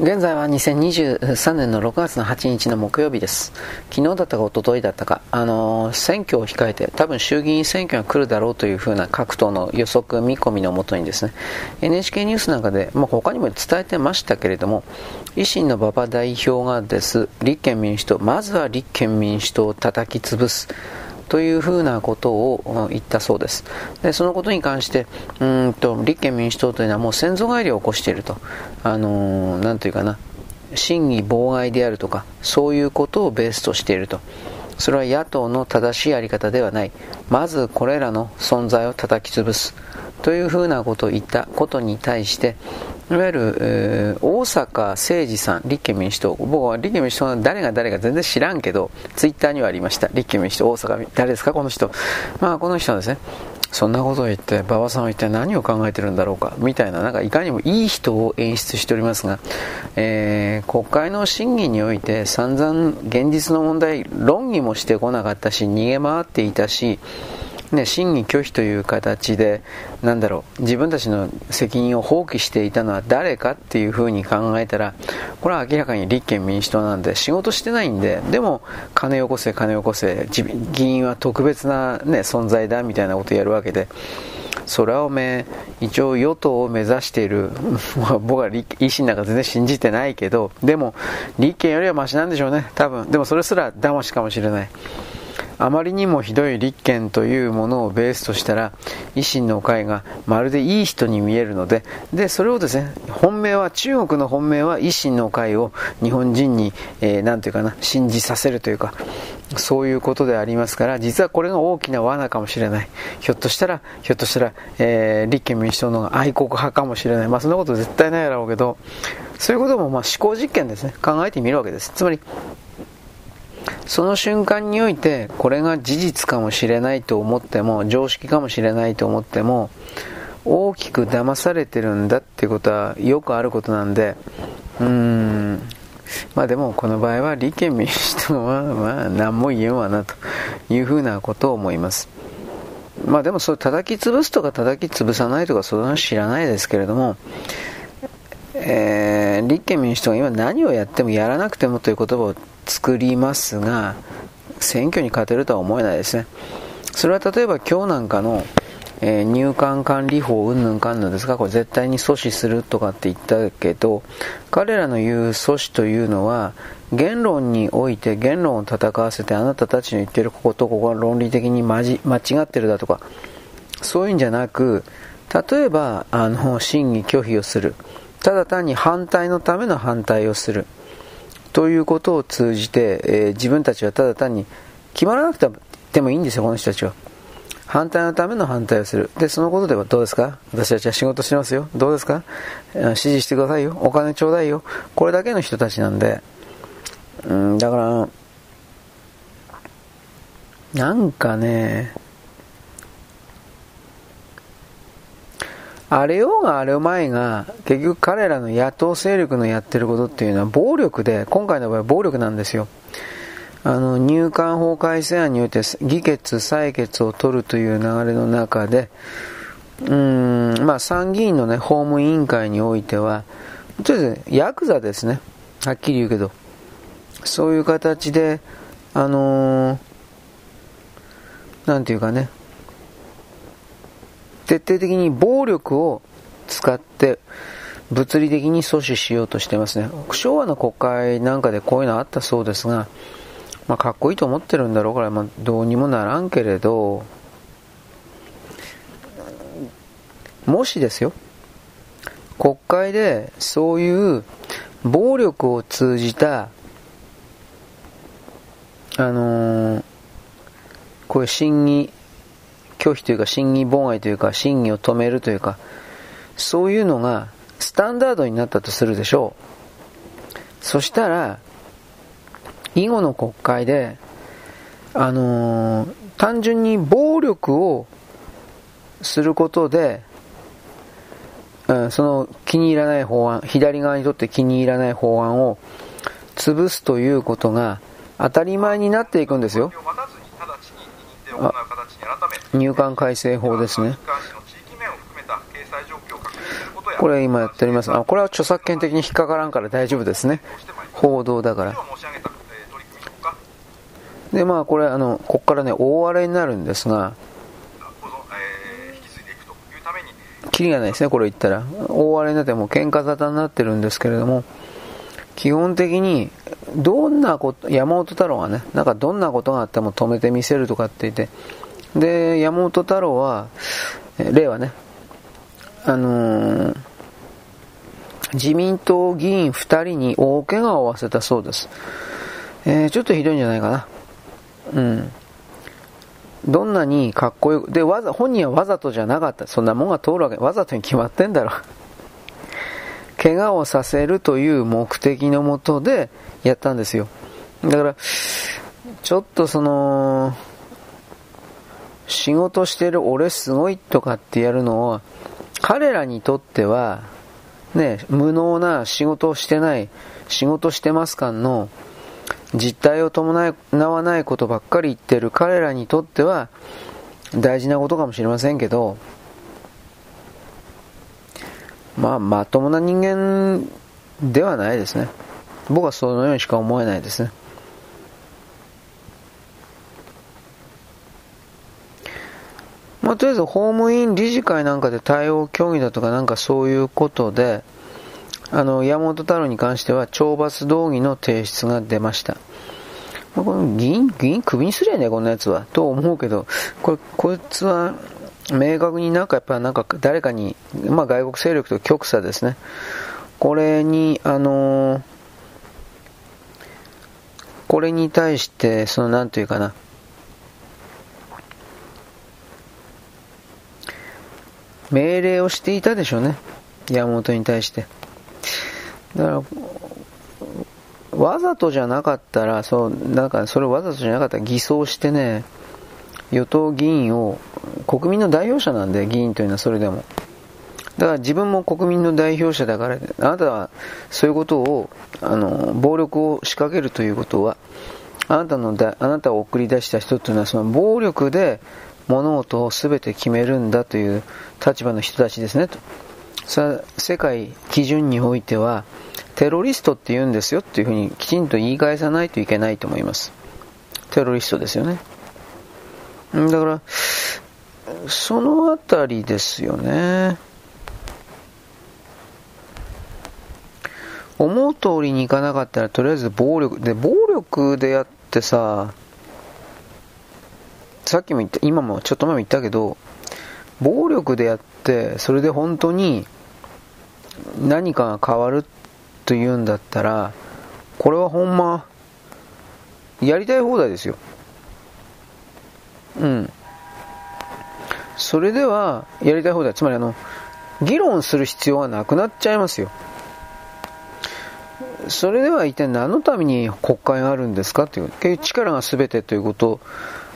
現在は2023年の6月の8日の木曜日です。昨日だったか一昨日だったか、あのー、選挙を控えて、多分衆議院選挙が来るだろうというふうな各党の予測見込みのもとにですね、NHK ニュースなんかで、まあ、他にも伝えてましたけれども、維新の馬場代表がです、立憲民主党、まずは立憲民主党を叩き潰す。というふうなことを言ったそうです。で、そのことに関して、うんと、立憲民主党というのはもう先祖返りを起こしていると。あのー、なんというかな、審議妨害であるとか、そういうことをベースとしていると。それは野党の正しいやり方ではない。まずこれらの存在を叩き潰す。というふうなことを言ったことに対して、いわゆる、えー、大阪誠二さん、立憲民主党、僕は立憲民主党の誰が誰か全然知らんけど、ツイッターにはありました。立憲民主党、大阪、誰ですか、この人。まあ、この人はですね、そんなことを言って、馬場さんは一体何を考えてるんだろうか、みたいな、なんかいかにもいい人を演出しておりますが、えー、国会の審議において散々現実の問題、論議もしてこなかったし、逃げ回っていたし、ね、審議拒否という形で、なんだろう、自分たちの責任を放棄していたのは誰かっていうふうに考えたら、これは明らかに立憲民主党なんで、仕事してないんで、でも、金よこせ、金よこせ、議員は特別な、ね、存在だみたいなことをやるわけで、それはおめえ、一応与党を目指している、僕は維新なんか全然信じてないけど、でも、立憲よりはマシなんでしょうね、多分。でもそれすら騙しかもしれない。あまりにもひどい立憲というものをベースとしたら、維新の会がまるでいい人に見えるので、で、それをですね、本命は、中国の本命は維新の会を日本人に、えー、なんていうかな、信じさせるというか、そういうことでありますから、実はこれが大きな罠かもしれない。ひょっとしたら、ひょっとしたら、えー、立憲民主党の愛国派かもしれない。まあそんなこと絶対ないだろうけど、そういうこともまあ思考実験ですね。考えてみるわけです。つまり、その瞬間において、これが事実かもしれないと思っても、常識かもしれないと思っても、大きく騙されてるんだってことはよくあることなんで、うーん、まあでもこの場合は立憲民主党はまあ何も言えんわなというふうなことを思います。まあでもそれ叩き潰すとか叩き潰さないとかそれは知らないですけれども、えー、立憲民主党が今何をやってもやらなくてもという言葉を作りますが、選挙に勝てるとは思えないですね。それは例えば今日なんかの、えー、入管管理法うんぬんかんぬんですか？これ絶対に阻止するとかって言ったけど、彼らの言う阻止というのは、言論において言論を戦わせてあなたたちの言ってるこことここは論理的に間違ってるだとか、そういうんじゃなく、例えば、あの、審議拒否をする。ただ単に反対のための反対をする。ということを通じて、えー、自分たちはただ単に決まらなくてもいいんですよ、この人たちは。反対のための反対をする。で、そのことではどうですか？私たちは仕事してますよ。どうですか？指示してくださいよ。お金ちょうだいよ。これだけの人たちなんで。うん、だから、なんかね、あれようがあれまいが、結局彼らの野党勢力のやってることっていうのは暴力で、今回の場合は暴力なんですよ。あの、入管法改正案によって議決、採決を取るという流れの中で、うん、まあ参議院のね、法務委員会においては、とりあえず、ヤクザですね。はっきり言うけど。そういう形で、あのー、なんていうかね、徹底的に暴力を使って物理的に阻止しようとしてますね。昭和の国会なんかでこういうのあったそうですが、まあ、かっこいいと思ってるんだろうから、まあ、どうにもならんけれど、もしですよ、国会でそういう暴力を通じた、あのー、こういう審議拒否というか審議妨害というか審議を止めるというかそういうのがスタンダードになったとするでしょうそしたら以後の国会であのー、単純に暴力をすることで、うん、その気に入らない法案左側にとって気に入らない法案を潰すということが当たり前になっていくんですよ。入管改正法ですね。これ今やっております。あ、これは著作権的に引っかからんから大丈夫ですね。報道だから。で、まあこれ、あの、ここからね、大荒れになるんですが、キリがないですね、これ言ったら。大荒れになってもう喧嘩沙汰になってるんですけれども、基本的に、どんなこと、山本太郎がね、なんかどんなことがあっても止めてみせるとかって言って、で、山本太郎は、例はね、あのー、自民党議員2人に大怪我を負わせたそうです。えー、ちょっとひどいんじゃないかな。うん。どんなにかっこよく、で、わざ、本人はわざとじゃなかった。そんなもんが通るわけ、わざとに決まってんだろ。怪我をさせるという目的のもとでやったんですよ。だから、ちょっとその、仕事してる俺すごいとかってやるのは、彼らにとっては、ね、無能な仕事をしてない、仕事してます感の実態を伴わないことばっかり言ってる彼らにとっては大事なことかもしれませんけど、まあ、まともな人間ではないですね。僕はそのようにしか思えないですね。まあ、とりあえず法務員理事会なんかで対応協議だとかなんかそういうことで、あの、山本太郎に関しては懲罰動議の提出が出ました。まあ、この議員、議員首にすりゃね、こんなやつは。と思うけど、これ、こいつは、明確になんかやっぱなんか誰かに、まあ外国勢力と極左ですね。これに、あのー、これに対して、そのなんていうかな、命令をしていたでしょうね。山本に対して。だから、わざとじゃなかったら、そう、なんかそれわざとじゃなかったら偽装してね、与党議員を、国民の代表者なんで、議員というのはそれでも。だから自分も国民の代表者だから、あなたはそういうことを、あの、暴力を仕掛けるということは、あなたのだ、あなたを送り出した人というのは、その暴力で物事を全て決めるんだという立場の人たちですね、と。さ世界基準においては、テロリストって言うんですよっていうふうにきちんと言い返さないといけないと思います。テロリストですよね。だから、そのあたりですよね。思う通りにいかなかったら、とりあえず暴力、で、暴力でやってさ、さっきも言った、今もちょっと前も言ったけど、暴力でやって、それで本当に何かが変わるというんだったら、これはほんま、やりたい放題ですよ。うん。それでは、やりたい放題。つまりあの、議論する必要がなくなっちゃいますよ。それでは一体何のために国会があるんですか？っていう、結局力が全てということ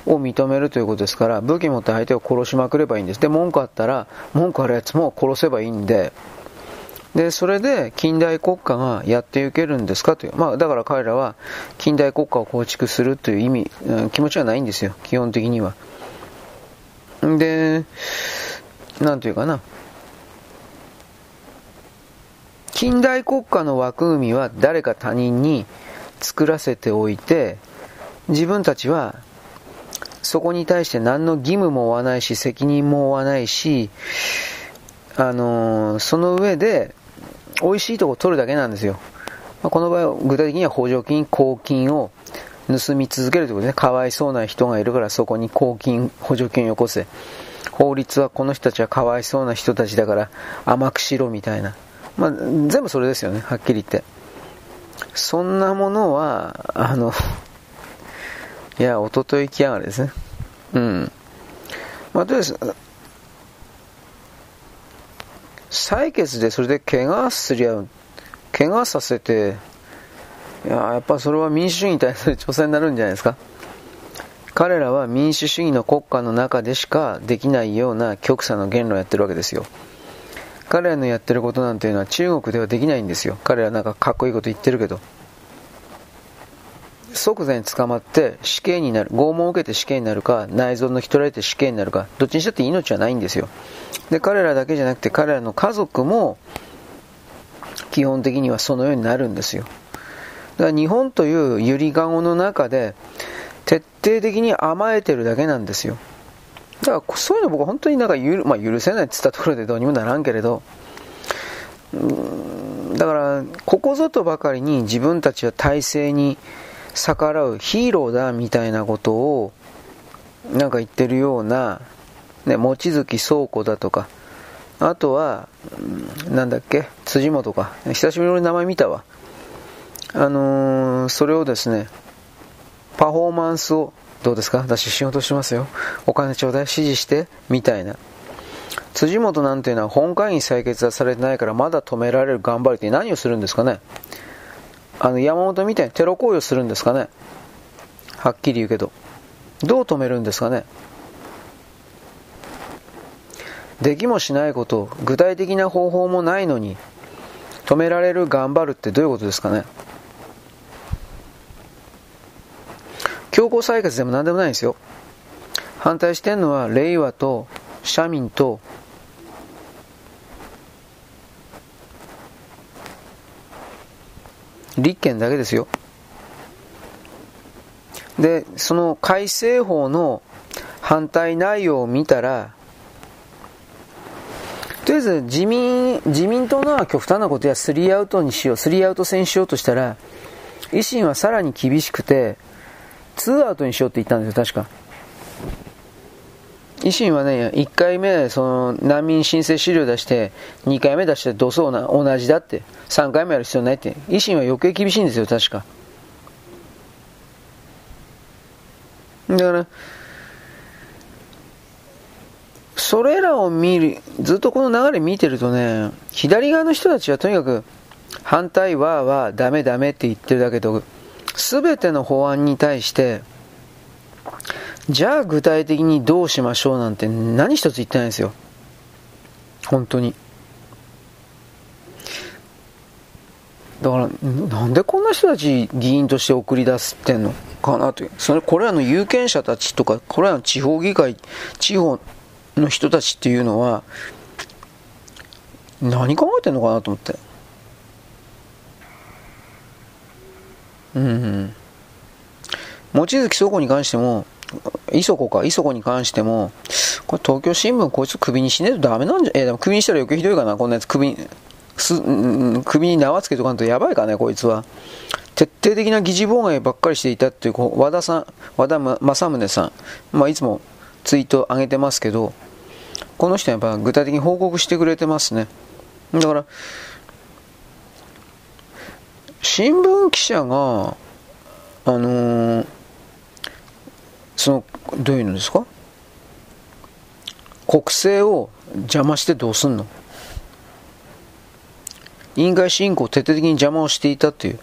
を認めるということですから、武器持って相手を殺しまくればいいんです。で、文句あったら、文句あるやつも殺せばいいんで、で、それで近代国家がやっていけるんですかという。まあ、だから彼らは近代国家を構築するという意味、気持ちはないんですよ。基本的には。で、なんというかな。近代国家の枠組みは誰か他人に作らせておいて、自分たちはそこに対して何の義務も負わないし、責任も負わないし、あのー、その上で、美味しいとこ取るだけなんですよ。まあ、この場合は具体的には補助金、公金を盗み続けるということで、ね、かわいそうな人がいるからそこに公金、補助金をよこせ。法律はこの人たちはかわいそうな人たちだから甘くしろみたいな。まあ、全部それですよね、はっきり言って。そんなものは、あのいや、おととい来やがれですね。うん。まあ、とりあえず、採決でそれで怪我すりゃう、怪我させて、いや、やっぱそれは民主主義に対する挑戦になるんじゃないですか。彼らは民主主義の国家の中でしかできないような極左の言論をやってるわけですよ。彼らのやってることなんていうのは中国ではできないんですよ。彼らなんかかっこいいこと言ってるけど。即座に捕まって死刑になる、拷問を受けて死刑になるか、内臓の引き取られて死刑になるか、どっちにしたって命はないんですよ。で、彼らだけじゃなくて彼らの家族も、基本的にはそのようになるんですよ。だから日本というゆりかごの中で、徹底的に甘えてるだけなんですよ。だからそういうの僕は本当になんか許,、まあ、許せないって言ったところでどうにもならんけれど、だからここぞとばかりに自分たちは体制に逆らうヒーローだみたいなことをなんか言ってるような、ね、望月倉庫だとかあとは、なんだっけ辻元か。久しぶりに名前見たわ。あのー、それをですねパフォーマンスをどうですか？私仕事しますよ。お金ちょうだい指示してみたいな。辻元なんていうのは本会議採決はされてないからまだ止められる頑張りって何をするんですかね？あの山本みたいにテロ行為をするんですかね。はっきり言うけど。どう止めるんですかね。できもしないこと具体的な方法もないのに止められる頑張るってどういうことですかね。強行採決でも何でもないんですよ。反対してるのは令和と社民と立憲だけですよ。で、その改正法の反対内容を見たら、とりあえず自民自民党のは極端なことやスリーアウトにしよう、スリーアウト戦しようとしたら、維新はさらに厳しくて、ツーアウトにしようって言ったんですよ、確か。維新はね、1回目、その難民申請資料出して、2回目出して、どそうな、同じだって、3回目やる必要ないって、維新は余計厳しいんですよ、確か。だから、それらを見る、ずっとこの流れ見てるとね、左側の人たちはとにかく、反対ははダメダメって言ってるだけど、すべての法案に対して、じゃあ具体的にどうしましょうなんて何一つ言ってないんですよ。本当に。だから、なんでこんな人たち議員として送り出すってんのかなという。それ、これらの有権者たちとか、これらの地方議会、地方の人たちっていうのは、何考えてんのかなと思って。うん。望月倉庫に関しても、磯子か、磯子に関しても、これ東京新聞こいつ首にしねえとダメなんじゃ、えでも首にしたら余計ひどいかな、こんなやつ首に、す、首に縄つけとかんとやばいかね、こいつは。徹底的な議事妨害ばっかりしていたっていう、和田さん、和田正宗さん、まあ、いつもツイート上げてますけど、この人はやっぱ具体的に報告してくれてますね。だから、新聞記者が、あのーそのどういうのですか？国政を邪魔してどうすんの？委員会進行を徹底的に邪魔をしていたという。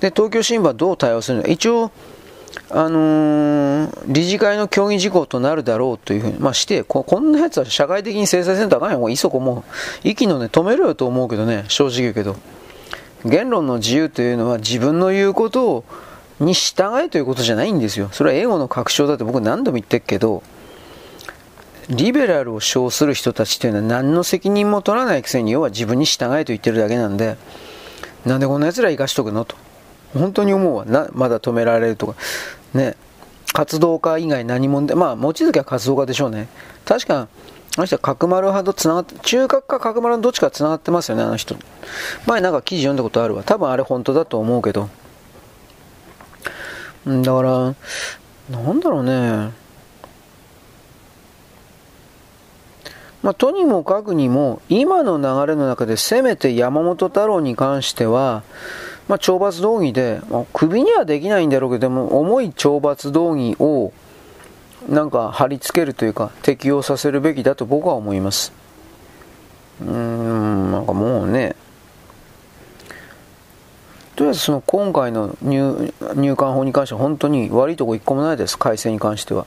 で、東京新聞はどう対応するの？一応、あのー、理事会の協議事項となるだろうというふうに、まあしてこ、んなやつは社会的に制裁せんとあかんよ。もういそこもう、息のね、止めろよと思うけどね、正直言うけど。言論の自由というのは自分の言うことをに従えということじゃないんですよ。それは英語の確証だって僕何度も言ってるけど、リベラルを称する人たちというのは何の責任も取らないくせに要は自分に従えと言ってるだけなんで、なんでこんな奴ら生かしとくのと。本当に思うわ。な、まだ止められるとか。ね。活動家以外何もで、まあ、望月は活動家でしょうね。確か、あの人は角丸派と繋がって、中核か角丸のどっちか繋がってますよね、あの人。前なんか記事読んだことあるわ。多分あれ本当だと思うけど。だから、なんだろうね。まあ、とにもかくにも、今の流れの中でせめて山本太郎に関しては、まあ、懲罰動議で、まあ、首にはできないんだろうけども、重い懲罰動議を、なんか貼り付けるというか、適用させるべきだと僕は思います。うーん、なんかもうね、とりあえずその今回の入管法に関しては本当に悪いとこ一個もないです、改正に関しては。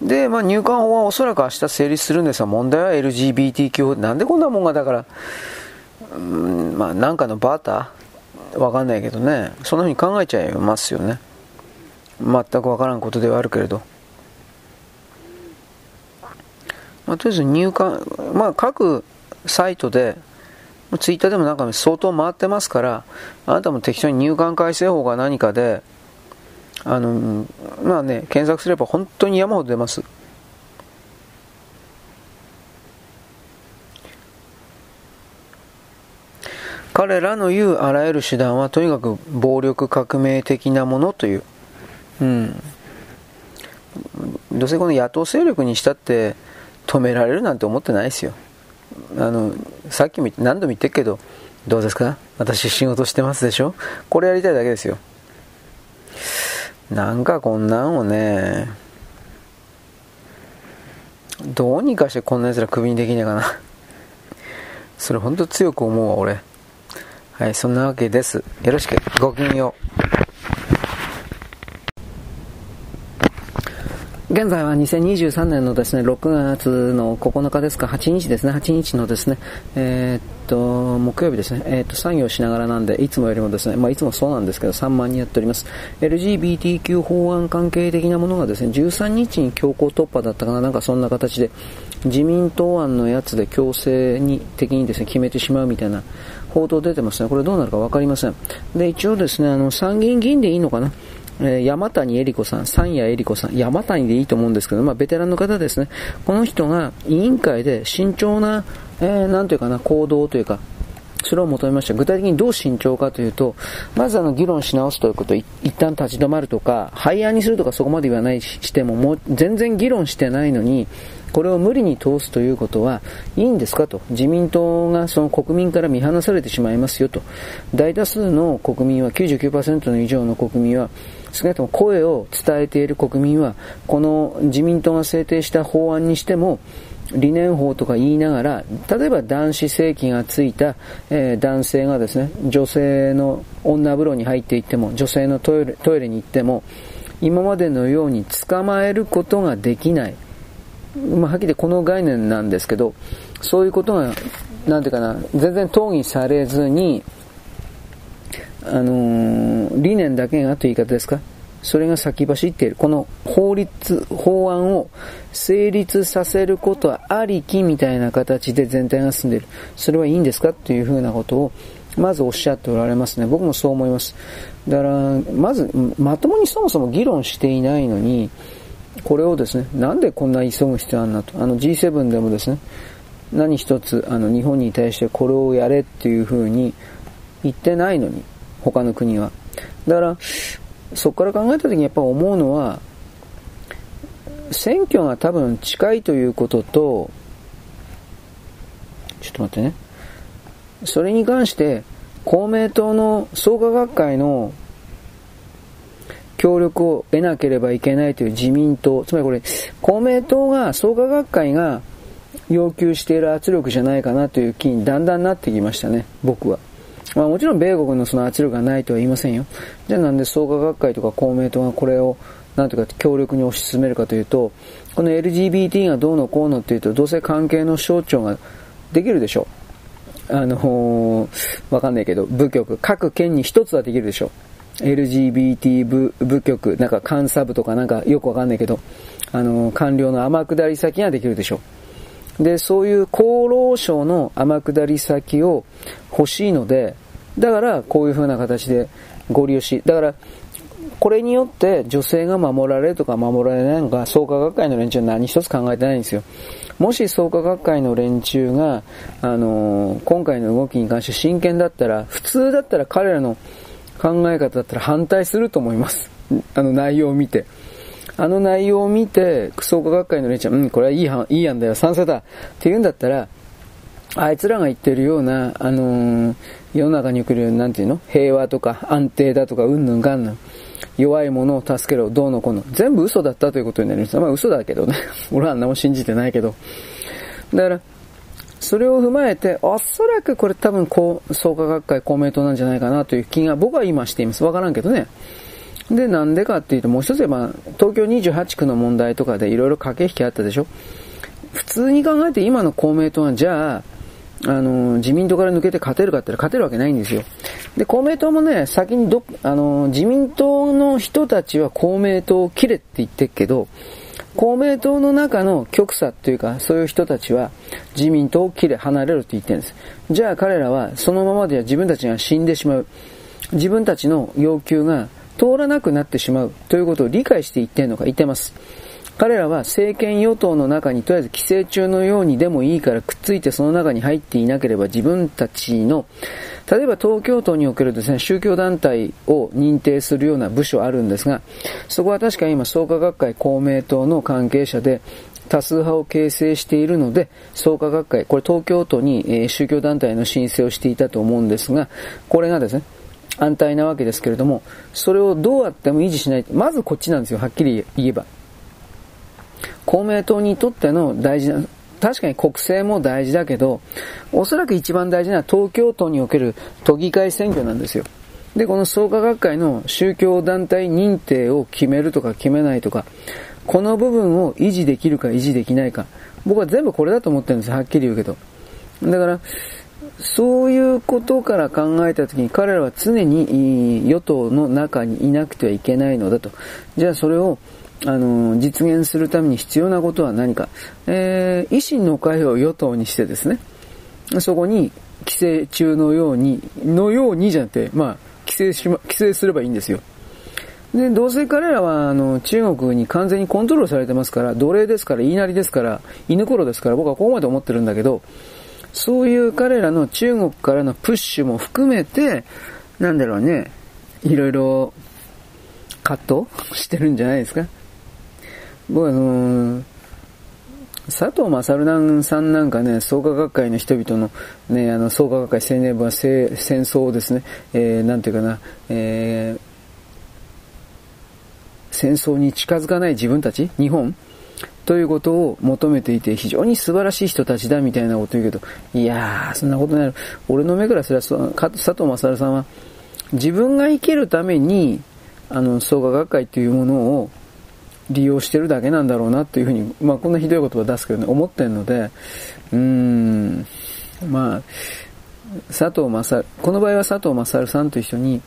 で、まあ、入管法はおそらく明日成立するんですが、問題は LGBTQ なんでこんなもんがだから、うん、まあ、なんかのバーター？わかんないけどね、そんな風に考えちゃいますよね。全くわからんことではあるけれど。まあ、とりあえず入管、まあ、各サイトで、ツイッターでもなんか相当回ってますから、あなたも適当に入管改正法が何かで、あの、まあね、検索すれば本当に山ほど出ます。彼らの言うあらゆる手段はとにかく暴力革命的なものという、うん。どうせこの野党勢力にしたって止められるなんて思ってないですよ。あの、さっきも何度も言ってるけど、どうですか？私仕事してますでしょ？これやりたいだけですよ。なんかこんなんをね、どうにかしてこんな奴らクビにできねえかな。それほんと強く思うわ、俺。はい、そんなわけです。よろしく。ごきげんよう。現在は2023年のですね、6月の9日ですか、8日ですね、8日のですね、えー、っと、木曜日ですね、えー、っと、作業しながらなんで、いつもよりもですね、まあ、いつもそうなんですけど、3万人やっております。LGBTQ 法案関係的なものがですね、13日に強行突破だったかな、なんかそんな形で、自民党案のやつで強制に、的にですね、決めてしまうみたいな報道出てますね。これどうなるかわかりません。で、一応ですね、あの、参議院議員でいいのかなえ、山谷恵理子さん、三谷恵理子さん、山谷でいいと思うんですけど、まあ、ベテランの方ですね。この人が委員会で慎重な、えー、なんというかな、行動というか、それを求めました。具体的にどう慎重かというと、まずあの議論し直すということ、一旦立ち止まるとか、廃案にするとかそこまで言わないしても、もう全然議論してないのに、これを無理に通すということはいいんですかと。自民党がその国民から見放されてしまいますよと。大多数の国民は、99%の以上の国民は、少なくとも声を伝えている国民は、この自民党が制定した法案にしても、理念法とか言いながら、例えば男子性器がついた、えー、男性がですね、女性の女風呂に入っていっても、女性のトイレトイレに行っても、今までのように捕まえることができない。まあ、はっきりこの概念なんですけど、そういうことが、なんていうかな、全然討議されずに、あのー、理念だけがという言い方ですか？それが先走っている。この法律、法案を成立させることはありきみたいな形で全体が進んでいる。それはいいんですか？というふうなことを、まずおっしゃっておられますね。僕もそう思います。だから、まず、まともにそもそも議論していないのに、これをですね、なんでこんな急ぐ必要あるなと。あの G7 でもですね、何一つあの日本に対してこれをやれっていうふうに言ってないのに、他の国は。だから、そこから考えた時にやっぱ思うのは、選挙が多分近いということと、ちょっと待ってね。それに関して、公明党の創価学会の協力を得なければいけないという自民党、つまりこれ、公明党が、創価学会が要求している圧力じゃないかなという気にだんだんなってきましたね、僕は。まあもちろん米国のその圧力がないとは言いませんよ。じゃあなんで創価学会とか公明党がこれを、なんとか強力に推し進めるかというと、この LGBT がどうのこうのっていうと、どうせ関係の省庁ができるでしょう。あのー、わかんないけど、部局、各県に一つはできるでしょう。LGBT 部部局、なんか監査部とかなんかよくわかんないけど、あのー、官僚の天下り先ができるでしょう。で、そういう厚労省の天下り先を欲しいので、だからこういう風な形でご利用し、だからこれによって女性が守られるとか守られないのか、創価学会の連中は何一つ考えてないんですよ。もし創価学会の連中が、あのー、今回の動きに関して真剣だったら、普通だったら彼らの考え方だったら反対すると思います。あの内容を見て。あの内容を見て、創価学会の連中は、うん、これはいいいい案だよ、賛成だって言うんだったら、あいつらが言ってるような、あのー、世の中に来る、なんていうの？平和とか安定だとか、うんぬんがんぬん。弱い者を助けろ、どうのこうの。全部嘘だったということになります。まあ嘘だけどね。俺はあんなも信じてないけど。だから、それを踏まえて、おそらくこれ多分こう、創価学会公明党なんじゃないかなという気が僕は今しています。わからんけどね。で、なんでかっていうと、もう一つは、まあ、東京28区の問題とかでいろいろ駆け引きあったでしょ。普通に考えて今の公明党はじゃあ、あの、自民党から抜けて勝てるかって言ったら勝てるわけないんですよ。で、公明党もね、先にど、あの、自民党の人たちは公明党を切れって言ってるけど、公明党の中の極左というか、そういう人たちは自民党を切れ、離れるって言ってるんです。じゃあ彼らはそのままでは自分たちが死んでしまう。自分たちの要求が通らなくなってしまうということを理解して言ってるのか言ってます。彼らは政権与党の中にとりあえず寄生虫のようにでもいいからくっついてその中に入っていなければ自分たちの、例えば東京都におけるですね、宗教団体を認定するような部署あるんですが、そこは確か今創価学会公明党の関係者で、多数派を形成しているので、創価学会、これ東京都に、え宗教団体の申請をしていたと思うんですが、これがですね、安泰なわけですけれども、それをどうやっても維持しない。まずこっちなんですよ、はっきり言えば。公明党にとっての大事な、確かに国政も大事だけど、おそらく一番大事な東京都における都議会選挙なんですよ。で、この創価学会の宗教団体認定を決めるとか決めないとか、この部分を維持できるか維持できないか、僕は全部これだと思ってるんですはっきり言うけど。だから、そういうことから考えたときに彼らは常に与党の中にいなくてはいけないのだと。じゃあそれをあの、実現するために必要なことは何か。えー、維新の会を与党にしてですね、そこに規制中のように、のようにじゃなくて、まあ、規制しま、規制すればいいんですよ。で、どうせ彼らは、あの、中国に完全にコントロールされてますから、奴隷ですから、言いなりですから、犬頃ですから、僕はここまで思ってるんだけど、そういう彼らの中国からのプッシュも含めて、なんだろうね、いろいろ葛藤してるんじゃないですか。僕はあの、佐藤勝さんなんかね、創価学会の人々の、ね、あの、創価学会青年部は戦争をですね、えー、なんていうかな、えー、戦争に近づかない自分たち、日本、ということを求めていて、非常に素晴らしい人たちだみたいなこと言うけど、いやー、そんなことない。俺の目からすれば、佐藤正さんは、自分が生きるために、あの、創価学会というものを利用してるだけなんだろうなというふうに、まあこんなひどい言葉出すけどね、思ってるので、うーん、まあ、佐藤正、この場合は佐藤正さんと一緒に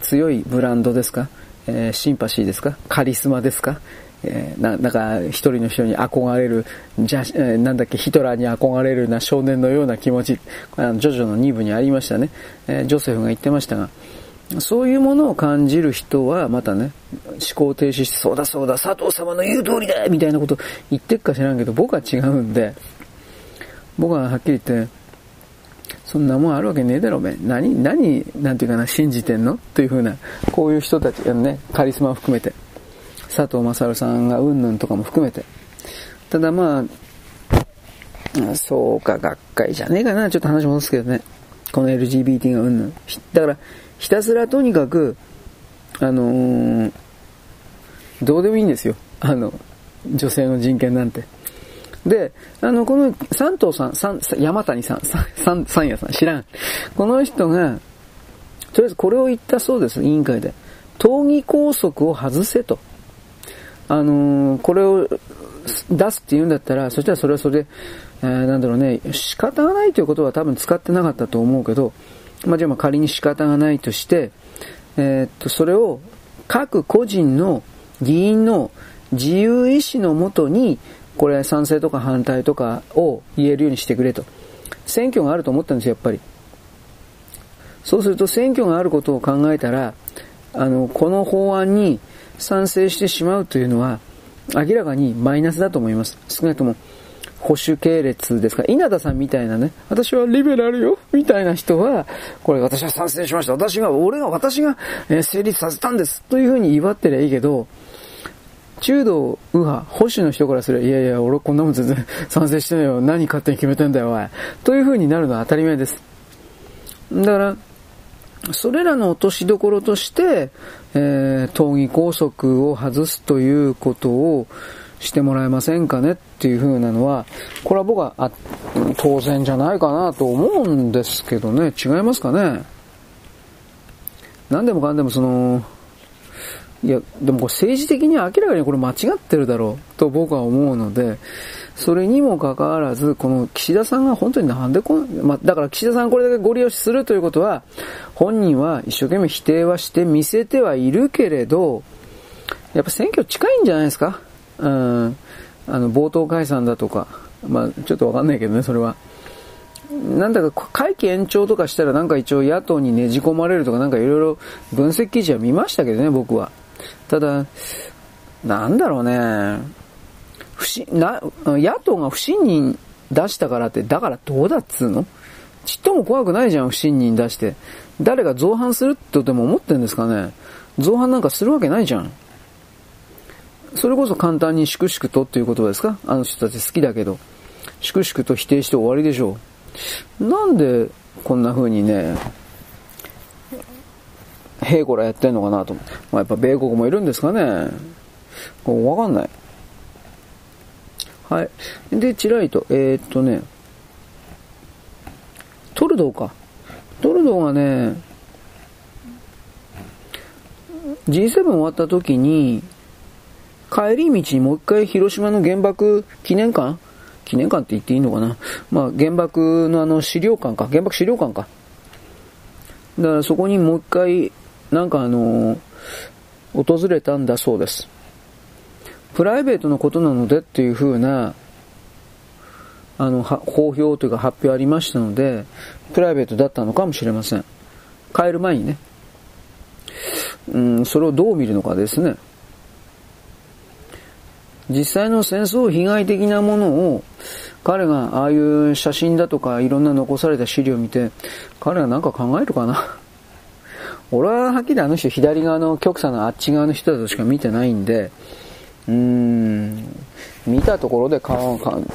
強いブランドですか、えー、シンパシーですかカリスマですかえー、な、なんか、一人の人に憧れる、じゃ、えー、なんだっけ、ヒトラーに憧れるな少年のような気持ち、あの、ジョジョの2部にありましたね。えー、ジョセフが言ってましたが、そういうものを感じる人は、またね、思考停止して、そうだそうだ、佐藤様の言う通りだみたいなこと言ってっか知らんけど、僕は違うんで、僕ははっきり言って、そんなもんあるわけねえだろ、おめ何、何、なんていうかな、信じてんの？というふうな、こういう人たち、ね、カリスマを含めて、佐藤正さんがうんぬんとかも含めて。ただまあ、そうか、学会じゃねえかな、ちょっと話戻すけどね。この LGBT がうんぬん。だから、ひたすらとにかく、あのー、どうでもいいんですよ。あの、女性の人権なんて。で、あの、この三藤さん、三山谷さん、三、三谷さん、知らん。この人が、とりあえずこれを言ったそうです、委員会で。党議拘束を外せと。あのー、これを出すって言うんだったら、そしたらそれはそれで、えー、なんだろうね、仕方がないということは多分使ってなかったと思うけど、まあ、じゃあ仮に仕方がないとして、えー、っと、それを各個人の議員の自由意志のもとに、これ賛成とか反対とかを言えるようにしてくれと。選挙があると思ったんですよ、やっぱり。そうすると選挙があることを考えたら、あの、この法案に賛成してしまうというのは、明らかにマイナスだと思います。少なくとも、保守系列ですか？稲田さんみたいなね、私はリベラルよみたいな人は、これ私は賛成しました。私が、俺が、私が、え成立させたんですというふうに祝ってりゃいいけど、中道右派、保守の人からすれば、いやいや、俺こんなもん全然 賛成してないよ。何勝手に決めてんだよ、おい。というふうになるのは当たり前です。だから、それらの落としどころとして、えー、党議拘束を外すということを、してもらえませんかねっていう風なのは、これは僕はあ当然じゃないかなと思うんですけどね、違いますかね？何でもかんでもその、いや、でもこれ政治的に明らかにこれ間違ってるだろうと僕は思うので、それにもかかわらず、この岸田さんが本当になんでこの、まあ、だから岸田さんこれだけご利用しするということは、本人は一生懸命否定はして見せてはいるけれど、やっぱ選挙近いんじゃないですか？うん。あの、冒頭解散だとか。まあ、ちょっとわかんないけどね、それは。なんだか会期延長とかしたらなんか一応野党にねじ込まれるとかなんかいろいろ分析記事は見ましたけどね、僕は。ただ、なんだろうね。不信、な、野党が不信任出したからって、だからどうだっつうの？ちっとも怖くないじゃん、不信任出して。誰が造反するってでも思ってんですかね。造反なんかするわけないじゃん。それこそ簡単に粛々とっていう言葉ですか？あの人たち好きだけど。粛々と否定して終わりでしょう。なんでこんな風にね、平子らやってんのかなと。まあ、やっぱ米国もいるんですかね。わかんない。はい。で、チラリと、えー、っとね、トルドーか。トルドーがね、G7 終わった時に、帰り道にもう一回広島の原爆記念館？記念館って言っていいのかな？まあ、原爆のあの資料館か。原爆資料館か。だからそこにもう一回、なんかあの、訪れたんだそうです。プライベートのことなのでっていう風な、あの、公表というか発表ありましたので、プライベートだったのかもしれません。帰る前にね。うん、それをどう見るのかですね。実際の戦争被害的なものを彼がああいう写真だとかいろんな残された資料を見て彼が何か考えるかな？俺ははっきりあの人左側の極左のあっち側の人だとしか見てないんでうーん見たところで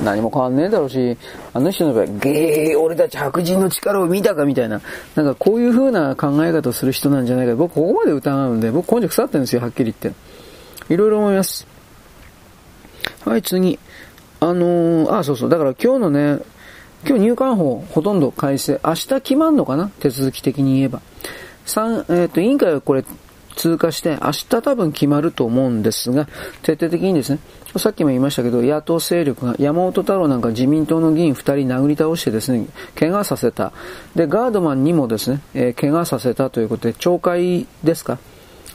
何も変わんねえだろうし、あの人の場合、ゲー、俺たち白人の力を見たかみたいな、なんかこういう風な考え方をする人なんじゃないか。僕ここまで疑うんで、僕根性腐ってるんですよ、はっきり言って。いろいろ思います。はい、次。あのー、あ、そうそう。だから今日のね、今日入管法ほとんど改正。明日決まんのかな？手続き的に言えば。三、えっ、ー、と、委員会はこれ通過して、明日多分決まると思うんですが、徹底的にですね、さっきも言いましたけど、野党勢力が山本太郎なんか自民党の議員2人殴り倒してですね、怪我させた。で、ガードマンにもですね、えー、怪我させたということで、懲戒ですか？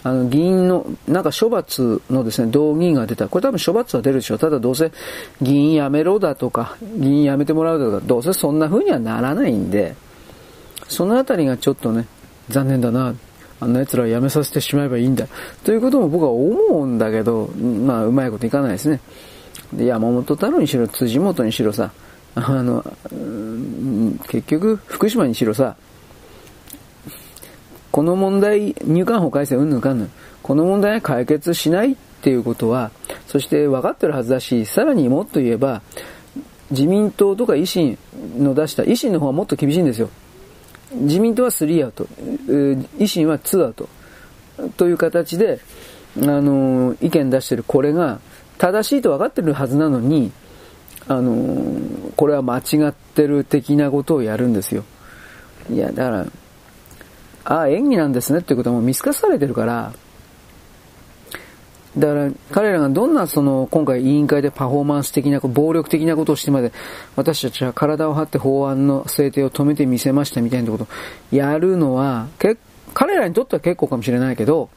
あの、議員の、なんか処罰のですね、動議員が出た。これ多分処罰は出るでしょう。ただどうせ議員辞めろだとか、議員辞めてもらうだとか、どうせそんな風にはならないんで、そのあたりがちょっとね、残念だな。あんな奴ら辞めさせてしまえばいいんだ。ということも僕は思うんだけど、まあ、うまいこといかないですね。で、山本太郎にしろ、辻元にしろさ、あの、結局、福島にしろさ、この問題、入管法改正うんぬんかんぬん。この問題は解決しないっていうことは、そして分かってるはずだし、さらにもっと言えば、自民党とか維新の出した、維新の方はもっと厳しいんですよ。自民党は3アウト、維新は2アウト。という形で、あの、意見出してるこれが、正しいと分かってるはずなのに、あの、これは間違ってる的なことをやるんですよ。いや、だから、ああ、演技なんですねっていうことも見透かされてるから、だから彼らがどんなその今回委員会でパフォーマンス的な、暴力的なことをしてまで私たちは体を張って法案の制定を止めてみせましたみたいなことをやるのは、彼らにとっては結構かもしれないけど、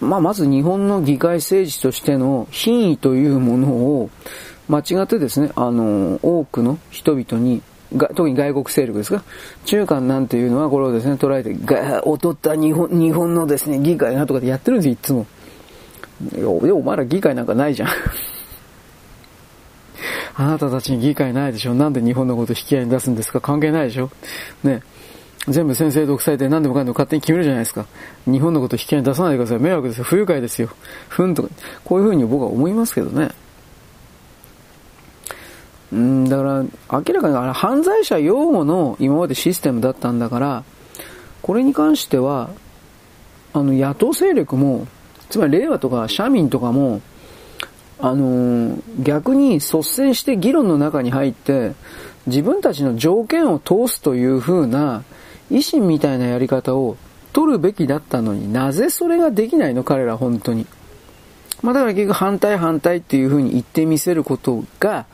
まあまず日本の議会政治としての品位というものを間違ってですね、あの、多くの人々にが特に外国勢力ですか？中間なんていうのはこれをですね、捉えて、が、劣った日本、日本のですね、議会がとかでやってるんですよ、いつも。でお前ら議会なんかないじゃん。あなたたちに議会ないでしょ？なんで日本のこと引き合いに出すんですか？関係ないでしょ？ね。全部先生独裁で何でもかんでも勝手に決めるじゃないですか。日本のこと引き合いに出さないでください。迷惑ですよ。不愉快ですよ。ふんとか。こういうふうに僕は思いますけどね。うん、だから、明らかにあれ犯罪者擁護の今までシステムだったんだから、これに関しては、あの、野党勢力も、つまり令和とか社民とかも、あの、逆に率先して議論の中に入って、自分たちの条件を通すという風な、維新みたいなやり方を取るべきだったのになぜそれができないの？彼ら本当に。まあだから結局反対反対っていうふうに言ってみせることが、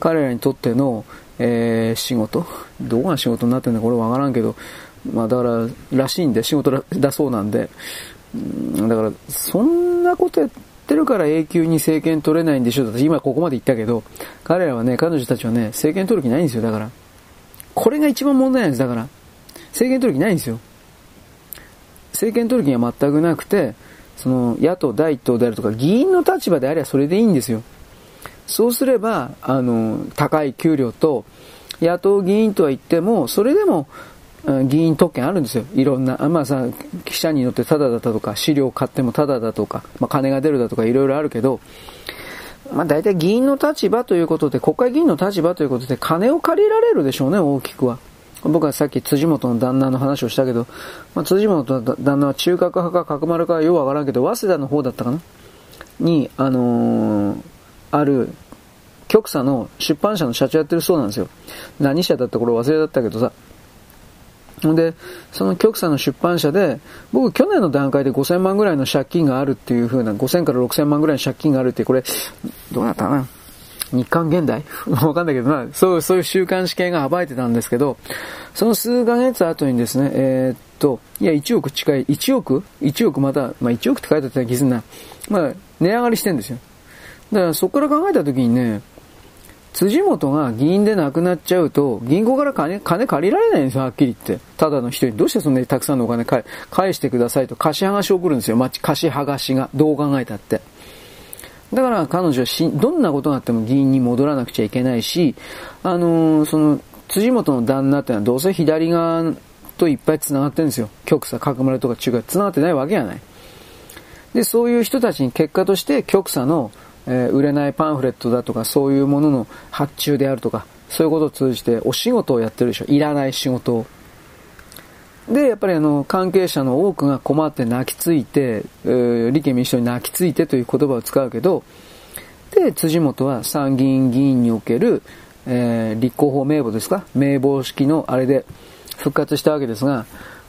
彼らにとっての、えー、仕事？どこが仕事になってるんだこれわからんけど、まあだから、らしいんで、仕事だそうなんで、だから、そんなことやってるから永久に政権取れないんでしょ私今ここまで言ったけど、彼らはね、彼女たちはね、政権取る気ないんですよ、だから。これが一番問題なんです、だから。政権取る気ないんですよ。政権取る気は全くなくて、その野党第一党であるとか議員の立場であればそれでいいんですよ。そうすれば、あの、高い給料と、野党議員とは言っても、それでも、議員特権あるんですよ。いろんな。まあさ、記者に乗ってタダだったとか、資料買ってもタダだとか、まあ金が出るだとかいろいろあるけど、まあ大体議員の立場ということで、国会議員の立場ということで、金を借りられるでしょうね、大きくは。僕はさっき辻元の旦那の話をしたけど、まあ、辻元の旦那は中核派か角丸かようわからんけど、早稲田の方だったかな？に、あのー、ある、局舎の出版社の社長やってるそうなんですよ。何社だった頃忘れだったけどさ。で、その局舎の出版社で、僕去年の段階で5000万ぐらいの借金があるっていう風な、5000から6000万ぐらいの借金があるって、これ、どうなったかな日刊現代？わかんないけどな、そう、そういう週刊誌系が暴いてたんですけど、その数ヶ月後にですね、えー、っと、いや、1億近い、1億 ?1 億また、まあ1億って書いてあったら気づんな。まあ、値上がりしてんですよ。だからそこから考えたときにね、辻元が議員で亡くなっちゃうと、銀行から金、金借りられないんですよ、はっきり言って。ただの人に、どうしてそんなにたくさんのお金返してくださいと貸し剥がしを送るんですよ。貸し剥がしが。どう考えたって。だから彼女はし、どんなことがあっても議員に戻らなくちゃいけないし、あのー、その、辻元の旦那ってのはどうせ左側といっぱい繋がってるんですよ。極左、角村とか中華繋がってないわけがない。で、そういう人たちに結果として極左の、えー、売れないパンフレットだとか、そういうものの発注であるとか、そういうことを通じてお仕事をやってるでしょ。いらない仕事を。で、やっぱりあの、関係者の多くが困って泣きついて、えー、立憲民主党に泣きついてという言葉を使うけど、で、辻元は参議院議員における、えー、立候補名簿ですか？名簿式のあれで復活したわけですが、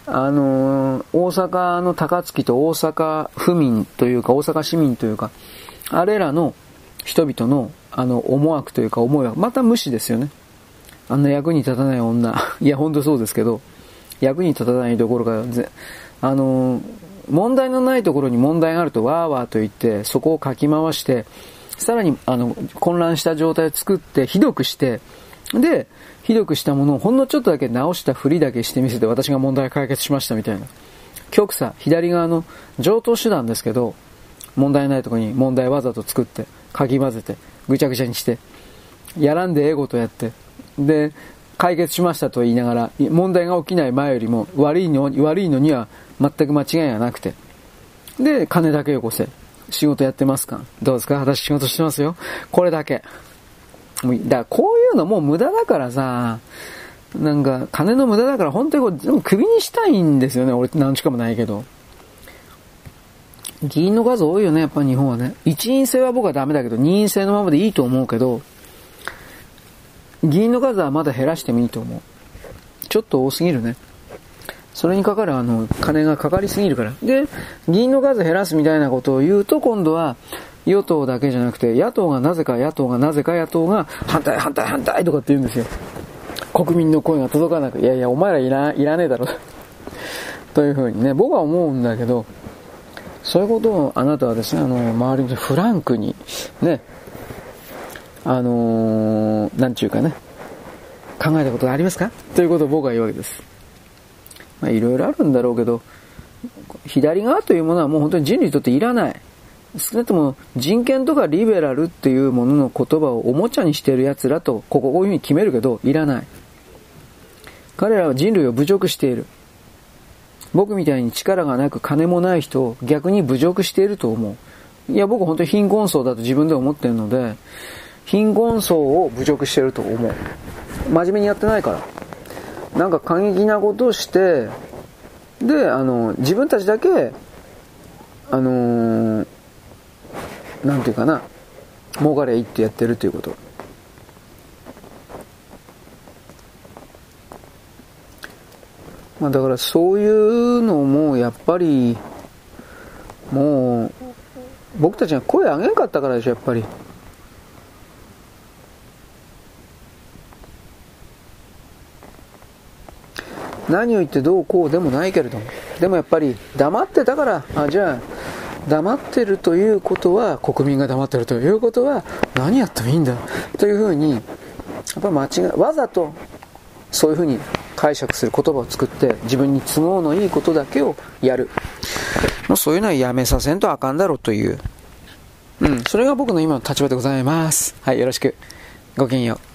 あのー、大阪の高槻と大阪府民というか、大阪市民というか、あれらの人々の、あの、思惑というか思いは、また無視ですよね。あんな役に立たない女。いや、ほんとそうですけど、役に立たないところが、あの、問題のないところに問題があるとわーわーと言って、そこをかき回して、さらに、あの、混乱した状態を作って、ひどくして、で、ひどくしたものをほんのちょっとだけ直したふりだけしてみせて、私が問題解決しましたみたいな。極左、左側の上等手段ですけど、問題ないとこに問題わざと作って、かき混ぜて、ぐちゃぐちゃにして、やらんでええことやって、で、解決しましたと言いながら、問題が起きない前よりも悪いの悪いのには全く間違いがなくて。で、金だけよこせ。仕事やってますか？どうですか？私仕事してますよ。これだけ。だからこういうのもう無駄だからさ、なんか金の無駄だから本当にこう、でも首にしたいんですよね。俺何しかもないけど。議員の数多いよね、やっぱ日本はね。一員制は僕はダメだけど、二員制のままでいいと思うけど、議員の数はまだ減らしてもいいと思う。ちょっと多すぎるね。それにかかるあの、金がかかりすぎるから。で、議員の数減らすみたいなことを言うと、今度は、与党だけじゃなくて、野党がなぜか野党がなぜか野党が反対反対反対とかって言うんですよ。国民の声が届かなく、いやいや、お前らいらいらねえだろ。というふうにね、僕は思うんだけど、そういうことをあなたはですね、あの、周りにフランクに、ね、あのー、なんちゅうかね、考えたことがありますか？ということを僕は言うわけです。まあ、いろいろあるんだろうけど、左側というものはもう本当に人類にとっていらない。少なくとも人権とかリベラルっていうものの言葉をおもちゃにしてる奴らと、こここういうふうに決めるけど、いらない。彼らは人類を侮辱している。僕みたいに力がなく金もない人を逆に侮辱していると思う。いや、僕本当に貧困層だと自分で思ってるので、貧困層を侮辱してると思う。真面目にやってないから。なんか過激なことをして、で、あの、自分たちだけ、あのー、なんていうかな、儲かれいってやってるということ。まあだからそういうのもやっぱり、もう、僕たちが声上げんかったからでしょやっぱり。何を言ってどうこうでもないけれども。でもやっぱり黙ってたからあじゃあ黙ってるということは国民が黙ってるということは何やってもいいんだ。というふうにやっぱ間違わざとそういうふうに解釈する言葉を作って自分に都合のいいことだけをやる。もうそういうのはやめさせんとあかんだろうという。うん。それが僕の今の立場でございます。はいよろしく。ごきげんよう。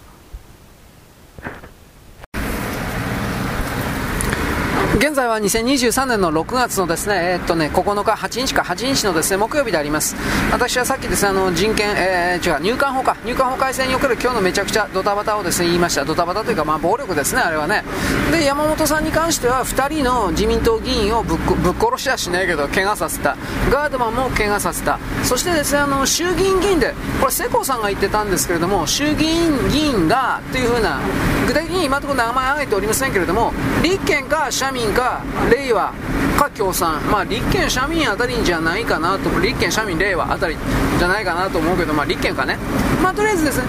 現在は2023年の6月のですね、えー、っとね、9日、8日か、8日のですね、木曜日であります。私はさっきですね、あの、人権、えー、違う、入管法か、入管法改正における今日のめちゃくちゃドタバタをですね、言いました。ドタバタというか、まあ、暴力ですね、あれはね。で、山本さんに関しては、2人の自民党議員をぶっぶっ殺しはしないけど、怪我させた。ガードマンも怪我させた。そしてですね、あの、衆議院議員で、これ、世耕さんが言ってたんですけれども、衆議院議員が、というふうな、具体的に今のところ名前挙げておりませんけれども、立憲か社民か令和か共産、まあ、立憲、社民あたりじゃないかなと、立憲、社民、令和あたりじゃないかなと思うけど、まあ、立憲かね、まあ、とりあえずですね、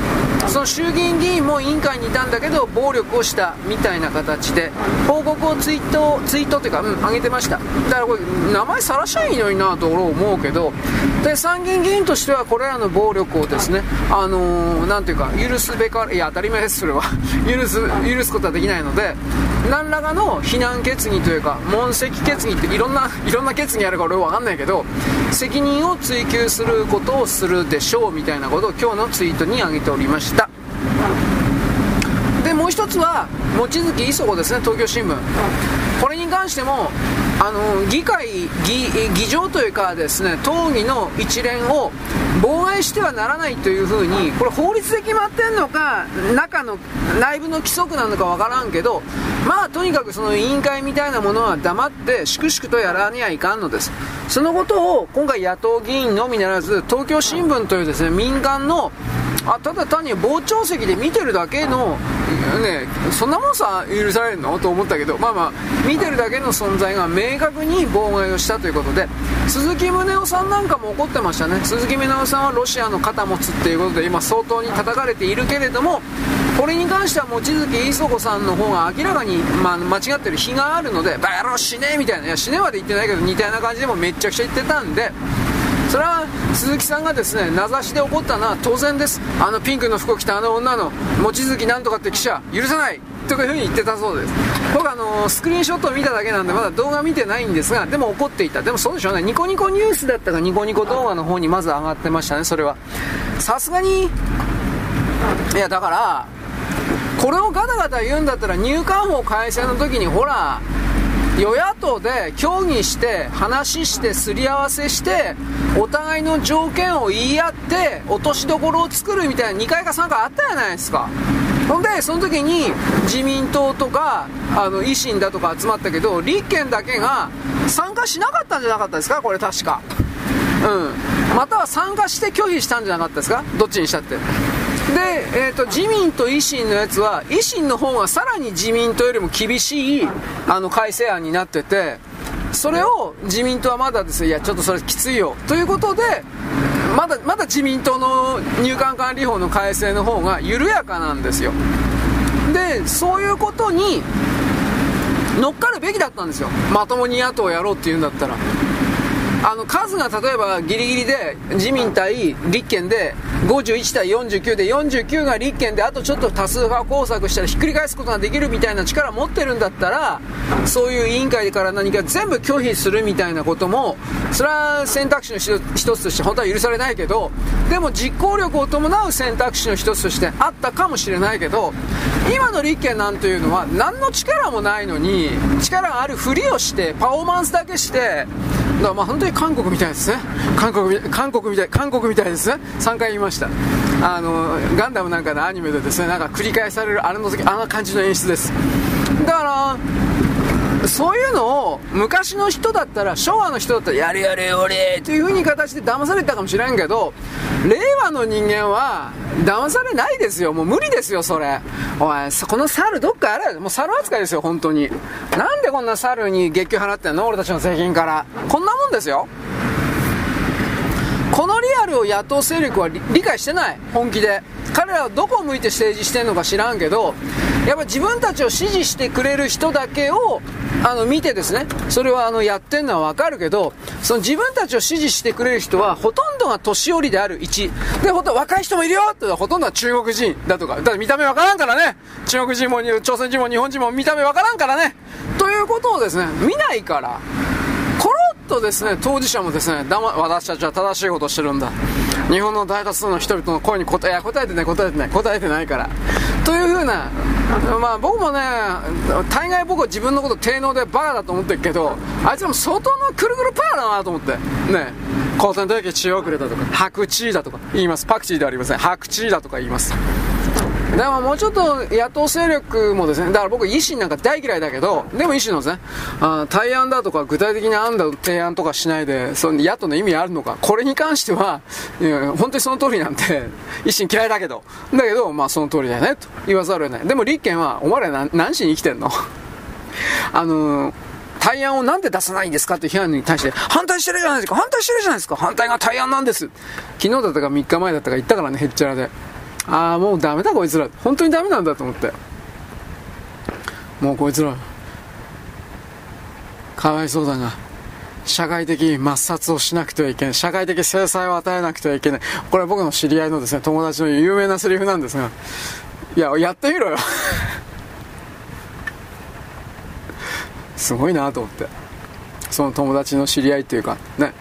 その衆議院議員も委員会にいたんだけど、暴力をしたみたいな形で、報告をツイート、ツイートっていうか、うん、上げてました。だからこれ、名前さらしゃいいのになと俺思うけど、で、参議院議員としては、これらの暴力をですね、あのー、なんていうか、許すべか、いや、当たり前です、それは。許す、許すことはできないので、何らかの非難決議というか、問責決議っていろんないろんな決議あるから俺分かんないけど責任を追及することをするでしょうみたいなことを今日のツイートに挙げておりました。でもう一つは望月磯子ですね東京新聞。これに関してもあの議会議議場というかですね討議の一連を妨害してはならないというふうにこれ法律で決まってんのか中の内部の規則なのかわからんけどまあとにかくその委員会みたいなものは黙って粛々とやらにはいかんのです。そのことを今回野党議員のみならず東京新聞というですね民間のあただ単に傍聴席で見てるだけの、ね、そんなもんさ許されるのと思ったけど、まあまあ、見てるだけの存在が明確に妨害をしたということで、鈴木宗男さんなんかも怒ってましたね。鈴木宗男さんはロシアの肩持つっていうことで、今相当に叩かれているけれども、これに関しては望月磯子さんの方が明らかに、まあ、間違ってる日があるので、バカ野郎死ねみたいな、いや死ねまで言ってないけど似たような感じでもめっちゃくちゃ言ってたんで、それは鈴木さんがですね名指しで怒ったのは当然です。あのピンクの服を着たあの女の望月なんとかって記者許さないというふうに言ってたそうです。僕あのスクリーンショットを見ただけなんでまだ動画見てないんですがでも怒っていた。でもそうでしょうね。ニコニコニュースだったかニコニコ動画の方にまず上がってましたねそれは。さすがにいやだからこれをガタガタ言うんだったら入管法改正の時にほら与野党で協議して話してすり合わせしてお互いの条件を言い合って落としどころを作るみたいな2回か3回あったじゃないですか。ほんでその時に自民党とかあの維新だとか集まったけど立憲だけが参加しなかったんじゃなかったですか？これ確か。うん。または参加して拒否したんじゃなかったですか？どっちにしたって。で、えーと、自民と維新のやつは維新の方がさらに自民党よりも厳しいあの改正案になっててそれを自民党はまだですねいやちょっとそれきついよ。ということでまだまだ自民党の入管管理法の改正の方が緩やかなんですよ。でそういうことに乗っかるべきだったんですよ。まともに野党をやろうっていうんだったら。あの数が例えばギリギリで自民対立憲で51対49で49が立憲であとちょっと多数派工作したらひっくり返すことができるみたいな力持ってるんだったらそういう委員会から何か全部拒否するみたいなこともそれは選択肢の一つとして本当は許されないけどでも実行力を伴う選択肢の一つとしてあったかもしれないけど今の立憲なんていうのは何の力もないのに力があるふりをしてパフォーマンスだけしてだからまあ本当に韓国みたいですね。韓国韓国みたい韓国みたいですね。3回言いました。あのガンダムなんかのアニメでですねなんか繰り返されるあれの時あんな感じの演出です。だからそういうのを昔の人だったら昭和の人だったらやれやれ俺という風に形で騙されたかもしれんけど令和の人間は騙されないですよ。もう無理ですよそれ。おいこの猿どっかあれ。もう猿扱いですよ本当に。なんでこんな猿に月給払ってんの？俺たちの税金から。こんなもんですよ。このリアルを野党勢力は理解してない。本気で。彼らはどこを向いて政治してんのか知らんけどやっぱ自分たちを支持してくれる人だけをあの見てですね。それはあのやってんのはわかるけどその自分たちを支持してくれる人はほとんどが年寄りである1でほと若い人もいるよってほとんどは中国人だとか。だって見た目わからんからね。中国人も朝鮮人も日本人も見た目わからんからね。ということをですね見ないから。とですね当事者もですね、私たちは正しいことをしてるんだ。日本の大多数の人々の声に答え答えてない答えてない答えてないから。というふうなまあ僕もね大概僕は自分のこと低能でバカだと思ってるけどあいつらも相当のくるくるパーだなと思って。ね。抗戦だけ血をくれたとか白チーだとか言います。パクチーではありません。白チーだとか言います。でももうちょっと野党勢力もですね、だから僕維新なんか大嫌いだけど、でも維新のですね、あ対案だとか具体的な案だ提案とかしないで、その野党の意味あるのか、これに関しては、本当にその通りなんて、維新嫌いだけど、だけど、まあその通りだよね、と。言わざるを得ない。でも立憲は、お前ら何しに生きてんの？あのー対案をなんで出さないんですか？って批判に対して、反対してるじゃないですか、反対してるじゃないですか、反対が対案なんです。昨日だったか3日前だったか言ったからね、へっちゃらで。ああもうダメだこいつら。本当にダメなんだと思って。もうこいつらかわいそうだが社会的抹殺をしなくてはいけない。社会的制裁を与えなくてはいけない。これは僕の知り合いのですね友達の有名なセリフなんですが。いややってみろよ。すごいなと思って。その友達の知り合いっていうかね。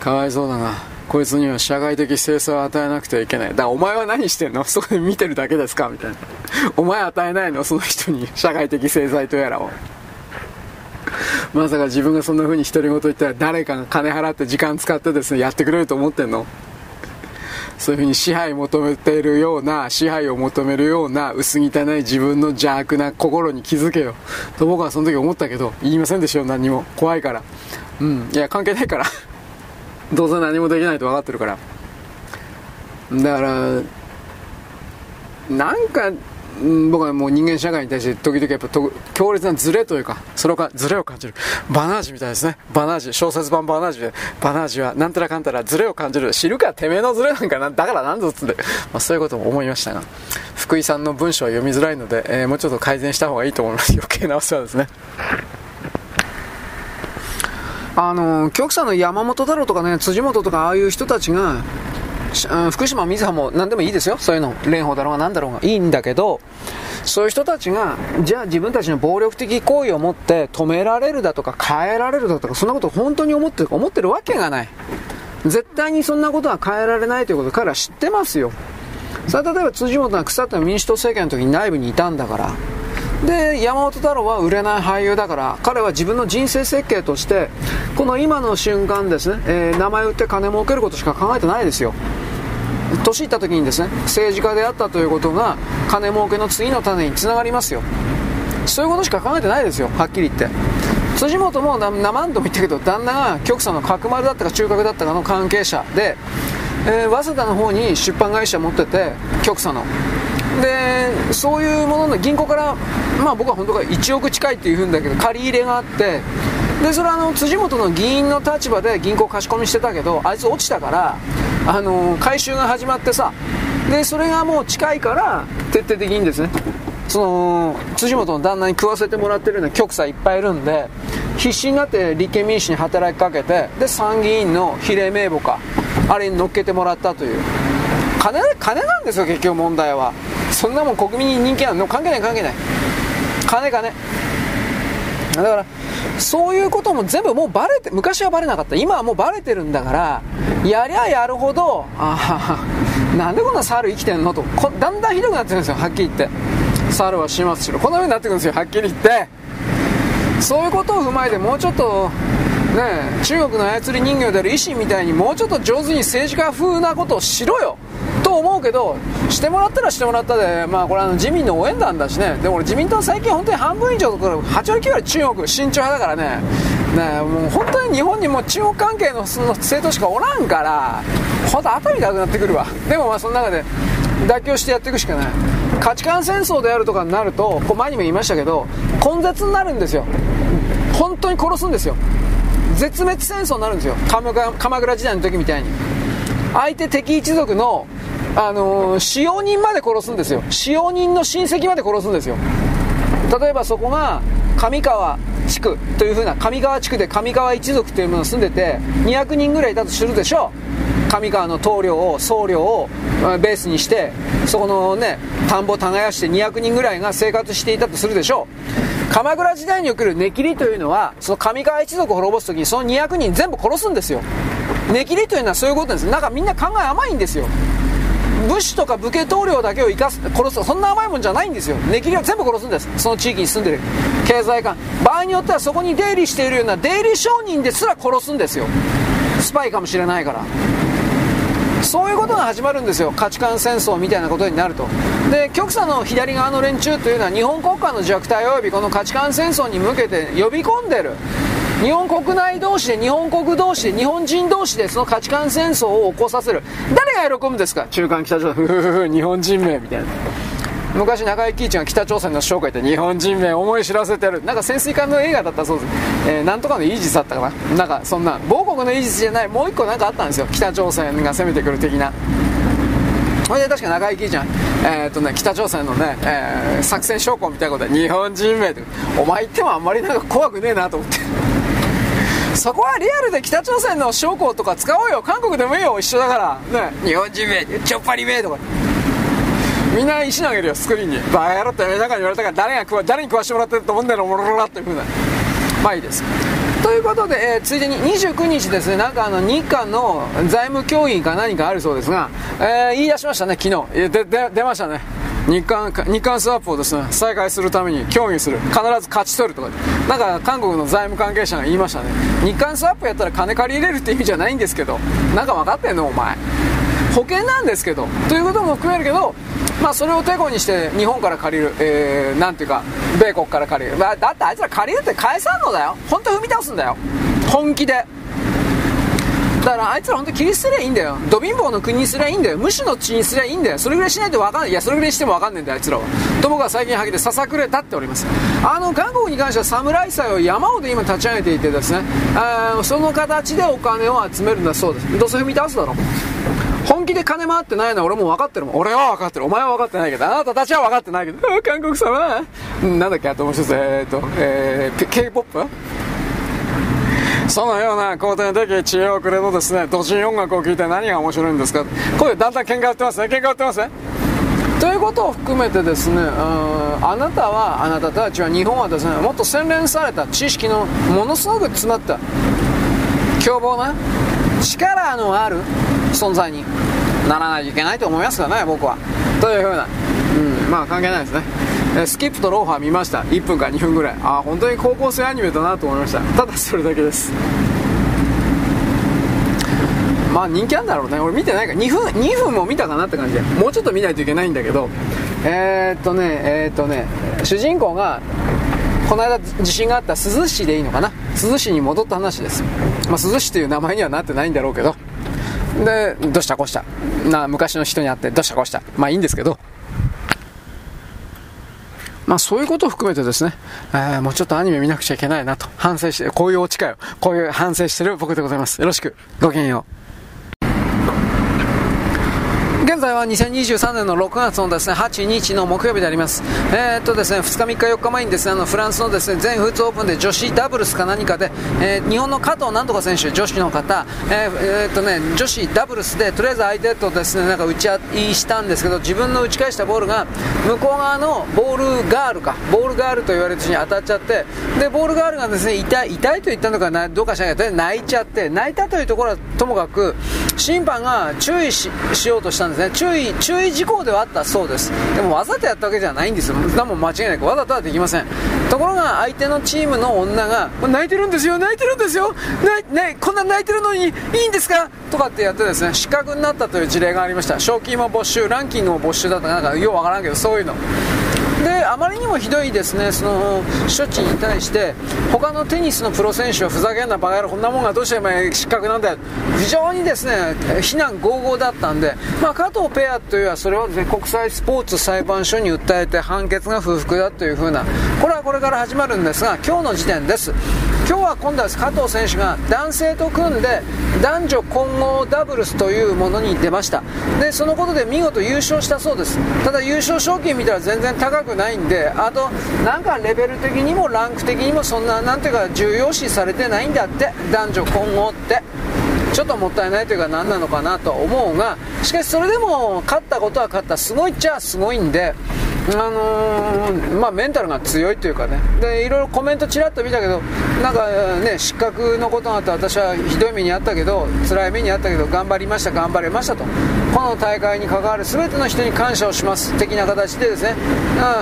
かわいそうだな。こいつには社会的制裁を与えなくてはいけない。だからお前は何してんの？そこで見てるだけですか？みたいな。お前与えないの？その人に社会的制裁とやらを。まさか自分がそんな風に独り言言ったら誰かが金払って時間使ってですね、やってくれると思ってんの？そういう風に支配求めているような、支配を求めるような薄汚い自分の邪悪な心に気づけよ。と僕はその時思ったけど、言いませんでしたよ、何も。怖いから。うん。いや、関係ないから。どうせ何もできないと分かってるからだからなんか僕はもう人間社会に対して時々やっぱ強烈なズレというか、それをか、ズレを感じる。バナージみたいですね。バナージ、小説版バナージで、バナージはなんたらかんたらズレを感じる。知るか、てめえのズレなんかな、だからなんぞっつって、まあそういうことも思いましたが、福井さんの文章は読みづらいので、えー、もうちょっと改善した方がいいと思います。余計なお世話ですね。あの極左の山本太郎とかね、辻元とかああいう人たちが、うん福島、水葉も何でもいいですよ、そういうの、蓮舫だろうが何だろうがいいんだけど、そういう人たちが、じゃあ自分たちの暴力的行為をもって止められるだとか変えられるだとか、そんなことを本当に思ってる思ってるわけがない。絶対にそんなことは変えられないということ彼は知ってますよ。それ例えば辻元が腐った民主党政権の時に内部にいたんだから、で山本太郎は売れない俳優だから彼は自分の人生設計としてこの今の瞬間ですね、えー、名前売って金儲けることしか考えてないですよ。年いった時にですね政治家であったということが金儲けの次の種につながりますよ。そういうことしか考えてないですよはっきり言って。辻元も何度も言ったけど旦那が極左の角丸だったか中核だったかの関係者で、えー、早稲田の方に出版会社持ってて極左の。でそういうものの銀行からまあ僕は本当は1億近いっていうふうんだけど借り入れがあってでそれはあの辻元の議員の立場で銀行貸し込みしてたけどあいつ落ちたからあの回収が始まってさでそれがもう近いから徹底的にですねその辻元の旦那に食わせてもらってるような局さいっぱいいるんで必死になって立憲民主に働きかけてで参議院の比例名簿かあれに乗っけてもらったという。金金なんですよ結局問題は。そんなもん国民に人気あるの？関係ない関係ない。金金。だからそういうことも全部もうバレて昔はバレなかった。今はもうバレてるんだからやりゃやるほどああなんでこんな猿生きてんのと。こだんだんひどくなってるんですよ。はっきり言って。猿は始末しろ。こんな風になってくるんですよ。はっきり言って。そういうことを踏まえてもうちょっとね中国の操り人形である維新みたいにもうちょっと上手に政治家風なことをしろよ。と思うけどしてもらったらしてもらったでまあこれあの自民の応援団だしね。でも俺自民党最近本当に半分以上とか8割9割中国慎重派だからね。ねもう本当に日本にも中国関係のその政党しかおらんから本当頭痛くなってくるわ。でもまあその中で妥協してやっていくしかない。価値観戦争であるとかになるとこう前にも言いましたけど根絶になるんですよ。本当に殺すんですよ。絶滅戦争になるんですよ。鎌倉時代の時みたいに。相手敵一族の、あのー、使用人まで殺すんですよ。使用人の親戚まで殺すんですよ。例えばそこが、上川地区というふうな、上川地区で上川一族というものが住んでて、200人ぐらいいたとするでしょう。上川の棟梁を、僧侶をベースにして、そこのね、田んぼを耕して200人ぐらいが生活していたとするでしょう。鎌倉時代における根切りというのは、その上川一族を滅ぼすときにその200人全部殺すんですよ。根切りというのはそういうことです。なんかみんな考え甘いんですよ。武士とか武家棟梁だけを生かす殺すそんな甘いもんじゃないんですよ。値切りは全部殺すんです。その地域に住んでる。経済官。場合によってはそこに出入りしているような出入り商人ですら殺すんですよ。スパイかもしれないから。そういうことが始まるんですよ。価値観戦争みたいなことになると。で極左の左側の連中というのは日本国家の弱体及びこの価値観戦争に向けて呼び込んでる。日本国内同士で日本国同士で日本人同士でその価値観戦争を起こさせる。誰が喜ぶんですか？中間北朝鮮。日本人名みたいな。昔中井貴一が北朝鮮の紹介で日本人名思い知らせてる。なんか潜水艦の映画だったそうです、えー、なんとかのイージスだったかな。なんかそんな某国のイージスじゃない。もう一個なんかあったんですよ。北朝鮮が攻めてくる的な。それで確か中井貴一が、えーとね、北朝鮮のね、えー、作戦将校みたいなことで日本人名って。お前言ってもあんまりなんか怖くねえなと思って。そこはリアルで北朝鮮の将校とか使おうよ。韓国でもいいよ。一緒だから。ね。日本人名ちょっぱり名とか。みんな石投げるよスクリーンに。バカ野郎って中に言われたから誰が食わ誰に食わしてもらってると思うんだよモロロロっていうふうな。まあいいです。ということで、えー、ついでに29日ですね、なんかあの日韓の財務協議か何かあるそうですが、えー、言い出しましたね、昨日。で、で、出ましたね。日韓、日韓スワップをですね、再開するために協議する。必ず勝ち取るとか。なんか韓国の財務関係者が言いましたね。日韓スワップやったら金借り入れるって意味じゃないんですけど、なんか分かってんの？お前。保険なんですけど、ということも含めるけど、まあそれをてこにして日本から借りる、えー、なんていうか、米国から借りる。まあ、だってあいつら借りるって返さんのだよ。本当踏み倒すんだよ。本気で。だからあいつら本当切り捨てりゃいいんだよ。ド貧乏の国にすりゃいいんだよ。無視の地にすりゃいいんだよ。それぐらいしないと分かんない。いや、それぐらいしても分かんないんだよ、あいつらは。と僕は最近はげてささくれ立っております。あの、韓国に関しては侍祭を山ほど今立ち上げていてですね、その形でお金を集めるんだそうです。どうせ踏み倒すだろ。本気で金回ってないのは俺も分かってるもん。俺は分かってる。お前は分かってないけど、あなたたちは分かってないけど、韓国様なんだっけ、あともう一つ、えー、っと、えー、K-POP? そのような皇帝的知恵をくれとですね、土人音楽を聴いて何が面白いんですか？これだんだん喧嘩売ってますね、喧嘩売ってますね？ということを含めてですね、あなたは、あなたたちは、日本はですね、もっと洗練された知識のものすごく詰まった凶暴な力のある存在にならないといけないと思いますからね、僕は。というふうな、うん、まあ関係ないですね。えスキップとローファー見ました。1分か2分ぐらい。あ本当に高校生アニメだなと思いました。ただそれだけです。まあ人気なんだろうね。俺見てないから。2分 ,2 分も見たかなって感じ。でもうちょっと見ないといけないんだけど。えー、っとねえー、っとね主人公がこの間地震があった珠洲市でいいのかな？珠洲市に戻った話です、まあ、珠洲市という名前にはなってないんだろうけど。でどうしたこうした。な昔の人に会ってどうしたこうした。まあいいんですけど。まあそういうことを含めてですね、えー、もうちょっとアニメ見なくちゃいけないなと反省して、こういうオチかよ。こういう反省してる僕でございます。よろしく。ごきげんよう。現在は2023年の6月のですね8日の木曜日であります。えー、っとですね2日3日4日前にですねあのフランスのですね全仏オープンで女子ダブルスか何かで、えー、日本の加藤なんとか選手女子の方、えー、え、っとね女子ダブルスでとりあえず相手とですねなんか打ち合いしたんですけど自分の打ち返したボールが向こう側のボールガールかボールガールと言われる人に当たっちゃってでボールガールがですね痛い痛いと言ったのかなどうかしないけど泣いちゃって泣いたというところはともかく審判が注意しようとしたんですね注意注意事項ではあったそうです。でもわざとやったわけじゃないんですよ。何も間違いなく。わざとはできません。ところが相手のチームの女が泣いてるんですよ。泣いてるんですよ。ない、こんな泣いてるのにいいんですか？とかってやってですね失格になったという事例がありました。賞金も没収ランキングも没収だったかなんかようわからんけどそういうの。であまりにもひどいですねその処置に対して他のテニスのプロ選手はふざけんなバカ野郎こんなもんがどうしてお前失格なんだよ。非常にですね非難合々だったんで、まあ、加藤ペアというのはそれをです、ね、国際スポーツ裁判所に訴えて判決が不服だというふうなこれはこれから始まるんですが今日の時点です。今日は今度は加藤選手が男性と組んで男女混合ダブルスというものに出ました。でそのことで見事優勝したそうです。ただ優勝賞金見たら全然高くないんであとなんかレベル的にもランク的にもそんななんていうか重要視されてないんだって男女混合ってちょっともったいないというか何なのかなと思うがしかしそれでも勝ったことは勝った。すごいっちゃすごいんであのー、まあ、メンタルが強いというかね。でいろいろコメントちらっと見たけどなんかね失格のことがあって私はひどい目にあったけど辛い目にあったけど頑張りました頑張れましたと。この大会に関わる全ての人に感謝をします的な形でですね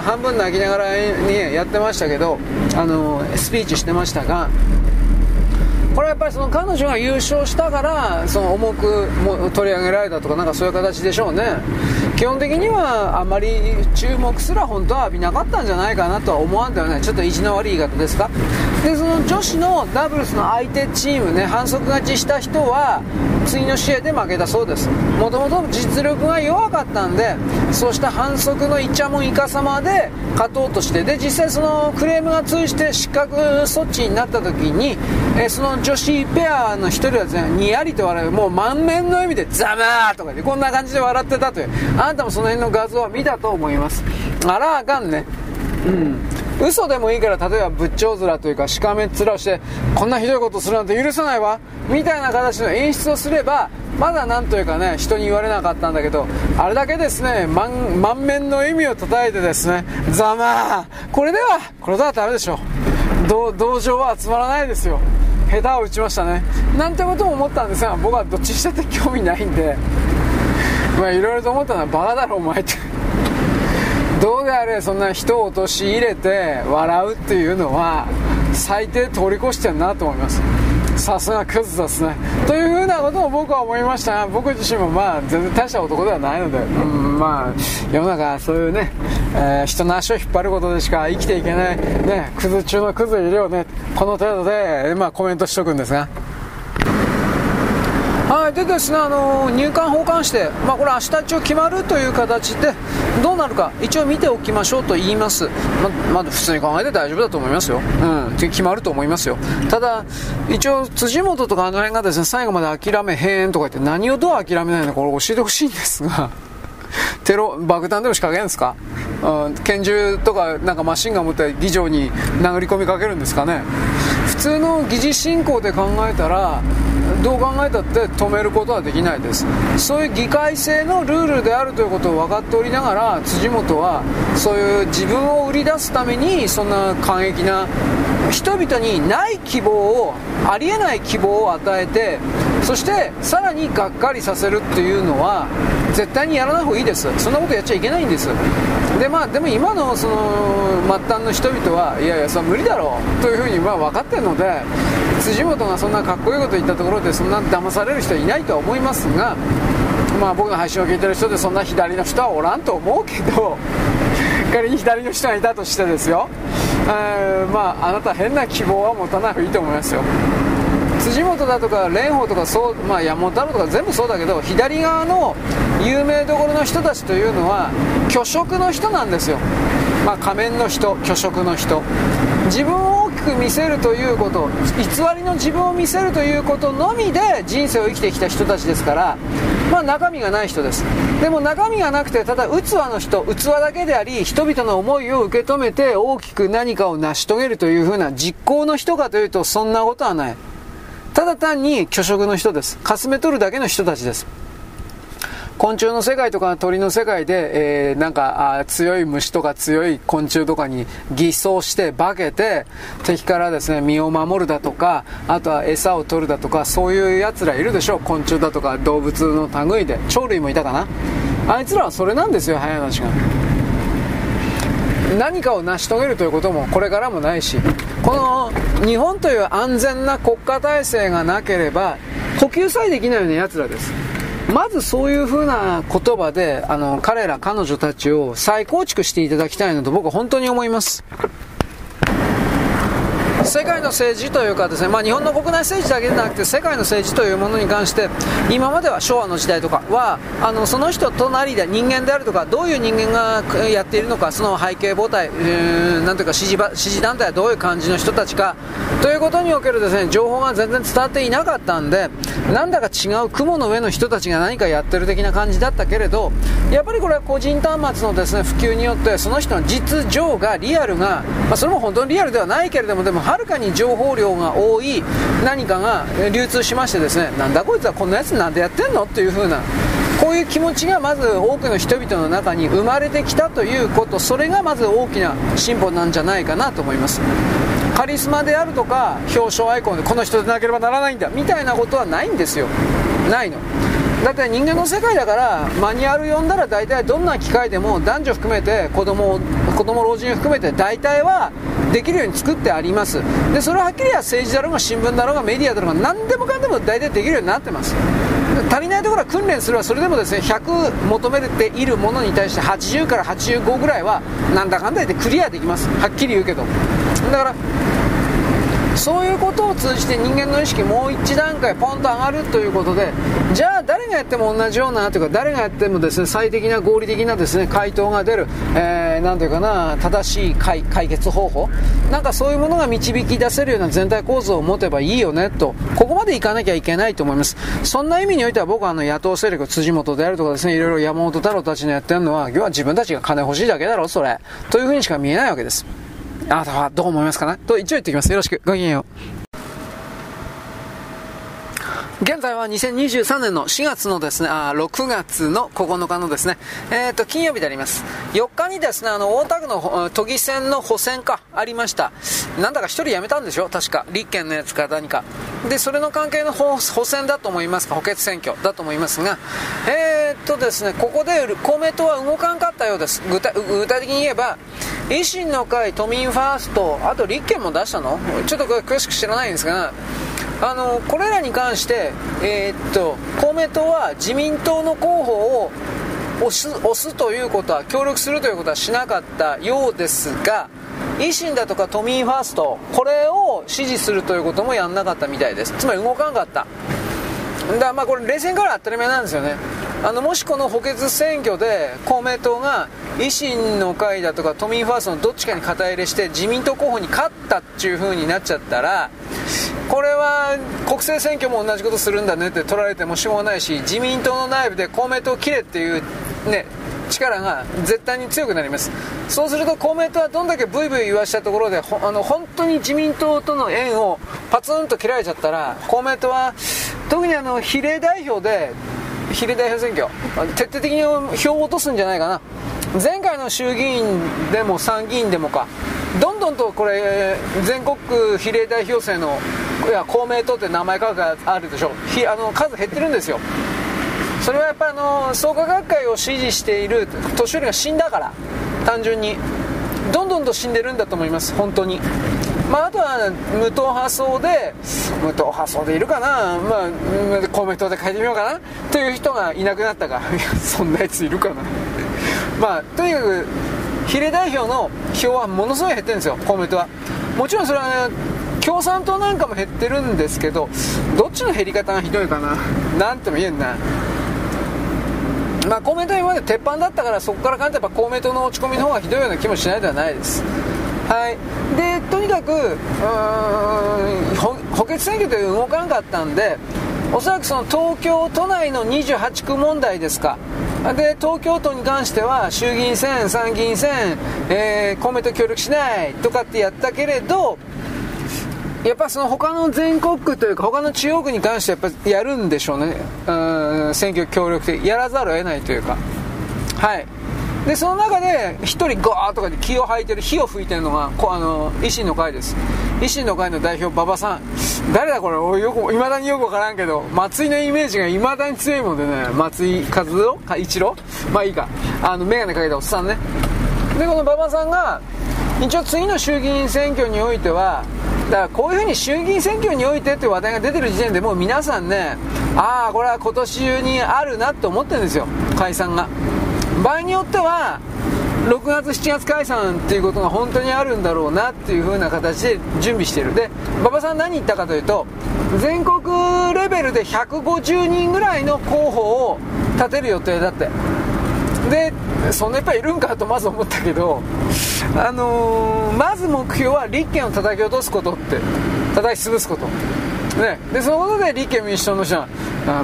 半分泣きながらにやってましたけど、あのー、スピーチしてましたがこれはやっぱりその彼女が優勝したからその重くも取り上げられたとかなんかそういう形でしょうね。基本的にはあまり注目すら本当は浴びなかったんじゃないかなとは思わんではないちょっと意地の悪い言い方ですか？でその女子のダブルスの相手チームね反則勝ちした人は次の試合で負けたそうです。もともと実力が弱かったんでそうした反則のイチャモンイカ様で勝とうとしてで実際そのクレームが通じて失格措置になった時に、えその女子ペアの1人はですねにやりと笑う。もう満面の笑みでザマーとかでこんな感じで笑ってたという。あなたもその辺の画像は見たと思います。あらあかんね。うん。嘘でもいいから例えば仏頂面というかしかめっ面をしてこんなひどいことするなんて許さないわみたいな形の演出をすればまだなんというかね人に言われなかったんだけどあれだけですね満面の意味を叩いてですねざまあこれではこれではダメでしょ同情は集まらないですよ。下手を打ちましたね。なんてことも思ったんですが僕はどっちにしたって興味ないんで。まあいろいろと思ったのはバカだろお前って。どうであれそんな人を陥れて笑うっていうのは最低通り越してるなと思います。さすがクズですね。というふうなことを僕は思いました。僕自身もまあ全然大した男ではないので、うん、まあ世の中そういうね、えー、人の足を引っ張ることでしか生きていけないねクズ中のクズいるよね。この程度で、まあ、コメントしとくんですが。はい、でですね、あの入管保管して、まあ、これ明日一応決まるという形で、どうなるか、一応見ておきましょうと言います。ま、まあ、普通に考えて大丈夫だと思いますよ。うん、決まると思いますよ。ただ、一応、辻元とかあの辺がですね、最後まで諦めへんとか言って、何をどう諦めないのか、これ教えてほしいんですが。テロ爆弾でも仕掛けるんですか、うん、拳銃とかなんかマシンガン持って議場に殴り込みかけるんですかね？普通の議事進行で考えたらどう考えたって止めることはできないです。そういう議会制のルールであるということを分かっておりながら辻元はそういう自分を売り出すためにそんな過激な人々にない希望をありえない希望を与えてそしてさらにがっかりさせるっていうのは絶対にやらない方がいいです。そんなことやっちゃいけないんです。でまあでも今のその末端の人々はいやいやそれは無理だろうというふうにまあ分かってるので辻元がそんなかっこいいこと言ったところでそんな騙される人はいないとは思いますがまあ僕の配信を聞いてる人でそんな左の人はおらんと思うけど 仮に左の人がいたとしてですよ、えー、まああなた変な希望は持たない方がいいと思いますよ。辻元だとか蓮舫とかそう、まあ、山本太郎とか全部そうだけど左側の有名どころの人たちというのは虚飾の人なんですよ、まあ、仮面の人虚飾の人。自分を大きく見せるということ偽りの自分を見せるということのみで人生を生きてきた人たちですからまあ中身がない人です。でも中身がなくてただ器の人器だけであり人々の思いを受け止めて大きく何かを成し遂げるというふうな実行の人かというとそんなことはない。ただ単に虚飾の人です。かすめ取るだけの人たちです。昆虫の世界とか鳥の世界で、えー、なんかあ強い虫とか強い昆虫とかに偽装して化けて敵からですね身を守るだとかあとは餌を取るだとかそういうやつらいるでしょう昆虫だとか動物の類で鳥類もいたかなあいつらはそれなんですよ早い話が。何かを成し遂げるということもこれからもないしこの日本という安全な国家体制がなければ呼吸さえできないような奴らですまずそういうふうな言葉で、あの、彼ら、彼女たちを再構築していただきたいなと僕は本当に思います。世界の政治というかですね、まあ、日本の国内政治だけでなくて世界の政治というものに関して今までは昭和の時代とかはあのその人隣で人間であるとかどういう人間がやっているのかその背景母体、えー、なんていうか支持支持団体はどういう感じの人たちかということにおけるですね情報が全然伝わっていなかったんでなんだか違う雲の上の人たちが何かやってる的な感じだったけれどやっぱりこれは個人端末のですね普及によってその人の実情がリアルが、まあ、それも本当にリアルではないけれどもでもはるかに情報量が多い何かが流通しましてですねなんだこいつはこんなやつなんでやってんのっていう風なこういう気持ちがまず多くの人々の中に生まれてきたということそれがまず大きな進歩なんじゃないかなと思います。カリスマであるとか表彰アイコンでこの人でなければならないんだみたいなことはないんですよ。ないの。だって人間の世界だからマニュアル読んだら大体どんな機械でも男女含めて子供子供老人含めて大体はできるように作ってあります。でそれははっきり言政治だろうが新聞だろうがメディアだろうが何でもかんでも大体できるようになってます。足りないところは訓練するはそれでもですね100求めているものに対して80から85ぐらいはなんだかんだ言ってクリアできます。はっきり言うけど。だからそういうことを通じて人間の意識もう一段階ポンと上がるということでじゃあ誰がやっても同じようなというか誰がやってもですね最適な合理的なですね回答が出る、えー、ていうかな正しい解決方法なんかそういうものが導き出せるような全体構造を持てばいいよねとここまでいかなきゃいけないと思います。そんな意味においては僕はあの野党勢力辻元であるとかですねいろいろ山本太郎たちのやってるのは要は自分たちが金欲しいだけだろそれ。というふうにしか見えないわけです。あなたはどう思いますかね？と一応言っておきます。よろしく。ごきげんよう。現在は2023年の4月のですね、あ6月の9日のですね、えっ、ー、と、金曜日であります。4日にですね、あの、大田区の都議選の補選か、ありました。なんだか1人辞めたんでしょ？確か。立憲のやつか何か。で、それの関係の補選だと思いますか、補欠選挙だと思いますが、えっ、とですね、ここで公明党は動かんかったようです。具体具体的に言えば、維新の会、都民ファースト、あと立憲も出したの？ちょっと詳しく知らないんですが、あのこれらに関して、えー、っと公明党は自民党の候補を押す押すということは協力するということはしなかったようですが維新だとか都民ファーストこれを支持するということもやんなかったみたいです。つまり動かなかった。だまあこれ冷戦から当たり前なんですよね。あのもしこの補欠選挙で公明党が維新の会だとか都民ファーストのどっちかに肩入れして自民党候補に勝ったっていう風になっちゃったらこれは国政選挙も同じことするんだねって取られてもしょうがないし自民党の内部で公明党を切れっていうね力が絶対に強くなります。そうすると公明党はどんだけブイブイ言わしたところであの本当に自民党との縁をパツンと切られちゃったら公明党は特にあの比例代表で比例代表選挙徹底的に票を落とすんじゃないかな。前回の衆議院でも参議院でもかどんどんとこれ全国比例代表制のいや公明党って名前書があるでしょ。ひあの数減ってるんですよ。それはやっぱりあの創価学会を支持している年寄りが死んだから単純に。どんどんと死んでるんだと思います本当に。まあ、あとは無党派層で無党派層でいるかな、まあ、公明党で書いてみようかな。という人がいなくなったか。そんなやついるかな。まあとにかく比例代表の票はものすごい減ってるんですよ公明党は。もちろんそれは、ね、共産党なんかも減ってるんですけどどっちの減り方がひどいかな。なんとも言えんな。まあ公明党は今まで鉄板だったからそこから考えれば公明党の落ち込みの方がひどいような気もしないではないです。はい。でとにかく補欠選挙で動かなかったんでおそらくその東京都内の28区問題ですか。で東京都に関しては衆議院選、参議院選、えー、公明党協力しないとかってやったけれどやっぱその他の全国区というか他の中央区に関してやっぱやるんでしょうね。うん選挙協力的やらざるを得ないというか。はい。でその中で1人ガーとかで気を吐いてる火を吹いてるのがこあの維新の会です。維新の会の代表馬場さん。誰だこれ？よくいまだによく分からんけど松井のイメージがいまだに強いもんでね。松井和夫？か一郎？まあいいか。あの眼鏡かけたおっさんね。でこの馬場さんが一応次の衆議院選挙においてはだからこういうふうに衆議院選挙においてって話題が出てる時点でもう皆さんねああこれは今年中にあるなって思ってるんですよ。解散が。場合によっては6月7月解散っていうことが本当にあるんだろうなっていう風な形で準備している。で馬場さん何言ったかというと全国レベルで150人ぐらいの候補を立てる予定だって。でそんなやっぱいるんかとまず思ったけど、あのー、まず目標は立憲を叩き落とすことって。叩き潰すこと。ね、でそのことで立憲民主党の人は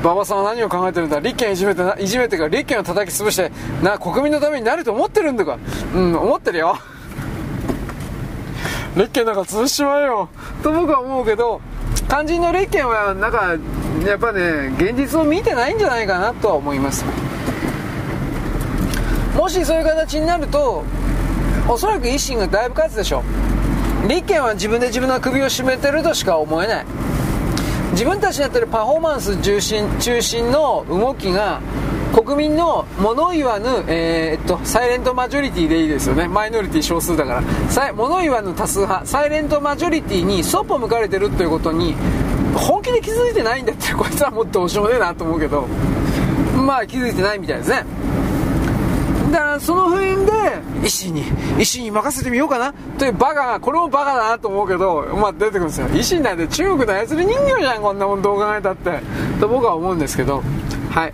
馬場さんは何を考えてるんだ。立憲いじめていじめてか立憲を叩き潰してな国民のためになると思ってるんだか。うん思ってるよ。立憲なんか潰しちまえよ。と僕は思うけど肝心の立憲はなんかやっぱね現実を見てないんじゃないかなとは思います。もしそういう形になるとおそらく維新がだいぶ勝つでしょう。立憲は自分で自分の首を絞めてるとしか思えない。自分たちのやってるパフォーマンス中心中心の動きが国民の物言わぬ、えー、っとサイレントマジョリティでいいですよね。マイノリティ少数だから。物言わぬ多数派。サイレントマジョリティにそっぽ向かれてるということに本気で気づいてないんだってこいつはもっとどうしようもねえなと思うけど。まあ気づいてないみたいですね。だからその辺で医師に医師に任せてみようかな。というバカがこれもバカだなと思うけど、まあ、出てくるんですよ。医師なんて中国の操り人形じゃんこんなもんどう考えたって。と僕は思うんですけど。はい。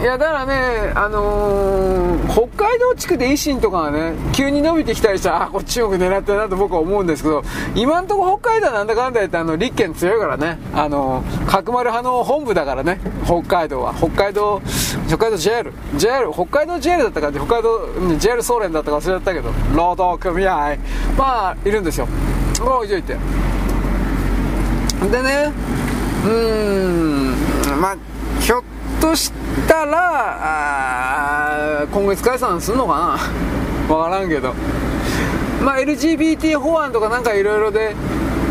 いやだからね、あのー、北海道地区で維新とかがね、急に伸びてきたりしたら、あ、こっち中国狙ってるなと僕は思うんですけど、今んところ北海道なんだかんだ言って、あの、立憲強いからね、あのー、角丸派の本部だからね、北海道は。北海道、北海道 JR、JR、北海道 JR だったか北海道 JR 総連だったか忘れちゃったけど、労働組合、まあ、いるんですよ。まあ、置いといて。でね、うん、まあ、ひょっとしたら今月解散するのかな？わからんけど。まあ LGBT 法案とかなんかいろいろで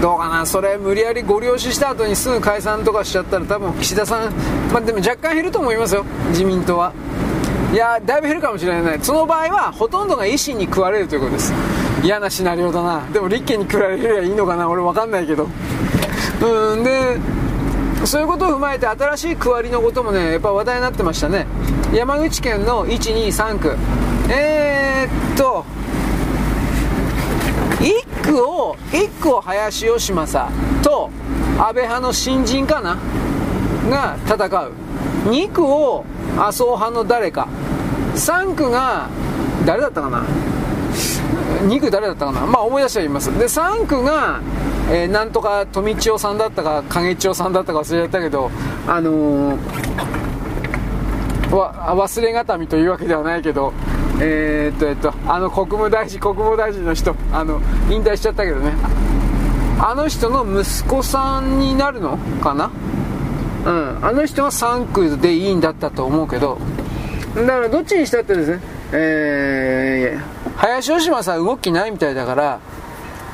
どうかな？それ無理やりご了承した後にすぐ解散とかしちゃったら多分岸田さんまあでも若干減ると思いますよ。自民党は。いやだいぶ減るかもしれない。その場合はほとんどが維新に食われるということです。嫌なシナリオだな。でも立憲に食われりゃいいのかな？俺分かんないけど。うんでそういうことを踏まえて新しい区割りのこともねやっぱ話題になってましたね。山口県の123区。えー、っと1区を1区を林芳正と安倍派の新人かな？が戦う。2区を麻生派の誰か。3区が誰だったかな？2区誰だったかな？まあ思い出してはいます。で3区がえー、なんとか富千代さんだったか影千代さんだったか忘れちゃったけどあのー、わ忘れがたみというわけではないけどえー、っとえっとあの国務大臣国防大臣の人あの引退しちゃったけどね。あの人の息子さんになるのかな？うん。あの人は3区でいいんだったと思うけど。だからどっちにしたってですね。えー、林芳正さん動きないみたいだから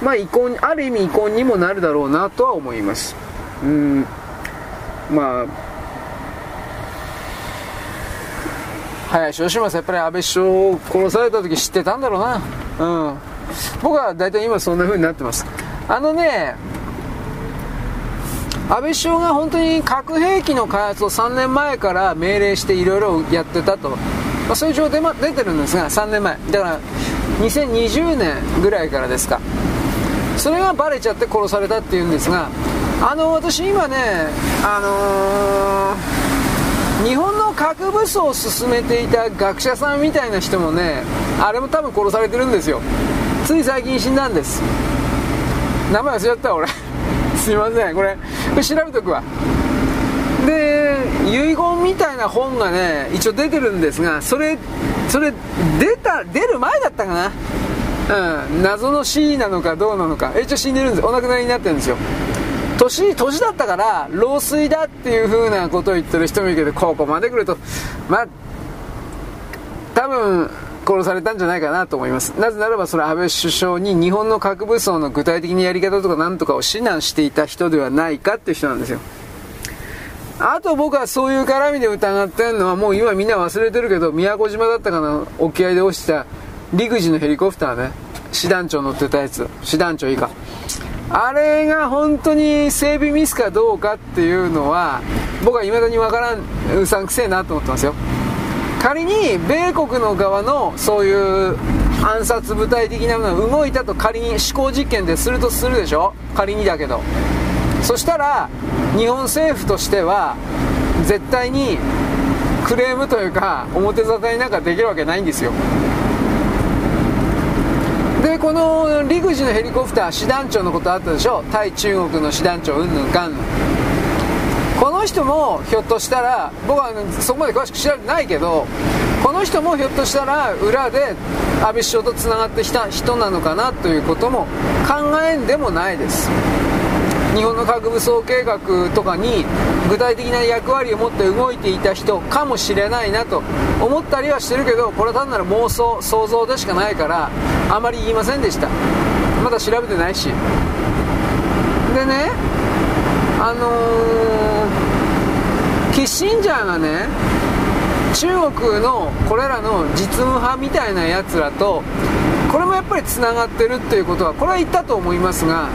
まあ、遺恨ある意味遺恨にもなるだろうなとは思います。うん。まあ。林芳正やっぱり安倍首相を殺された時知ってたんだろうな。うん。僕は大体今そんな風になってます。あのね安倍首相が本当に核兵器の開発を3年前から命令していろいろやってたと、まあ、そういう情報出てるんですが3年前。だから2020年ぐらいからですか。それがバレちゃって殺されたっていうんですがあの私今ねあのー、日本の核武装を進めていた学者さんみたいな人もねあれも多分殺されてるんですよ。つい最近死んだんです。名前忘れちゃった俺。すいません。これ調べとくわ。遺言みたいな本がね一応出てるんですがそれそれ出た出る前だったかな？うん、謎の C なのかどうなのか。一応死んでるんです。お亡くなりになってるんですよ。年年だったから老衰だっていう風なことを言ってる人もいるけどここまで来るとまあ多分殺されたんじゃないかなと思います。なぜならばそれ安倍首相に日本の核武装の具体的なやり方とか何とかを指南していた人ではないかっていう人なんですよ。あと僕はそういう絡みで疑ってるのはもう今みんな忘れてるけど宮古島だったかな沖合で落ちた陸自のヘリコプターね。師団長乗ってたやつ。師団長いいかあれが本当に整備ミスかどうかっていうのは僕は未だにわからんうさんくせえなと思ってますよ。仮に米国の側のそういう暗殺部隊的なものが動いたと仮に思考実験でするとするでしょ。仮にだけど。そしたら日本政府としては絶対にクレームというか表沙汰になんかできるわけないんですよ。でこの陸自のヘリコプター師団長のことあったでしょ？対中国の師団長うんぬんかんぬんこの人もひょっとしたら僕はそこまで詳しく知らないけどこの人もひょっとしたら裏で安倍首相とつながってきた人なのかなということも考えんでもないです。日本の核武装計画とかに具体的な役割を持って動いていた人かもしれないなと思ったりはしてるけどこれは単なる妄想想像でしかないからあまり言いませんでした。まだ調べてないしでねあのー、キッシンジャーがね中国のこれらの実務派みたいなやつらとこれもやっぱりつながってるっていうことはこれは言ったと思いますが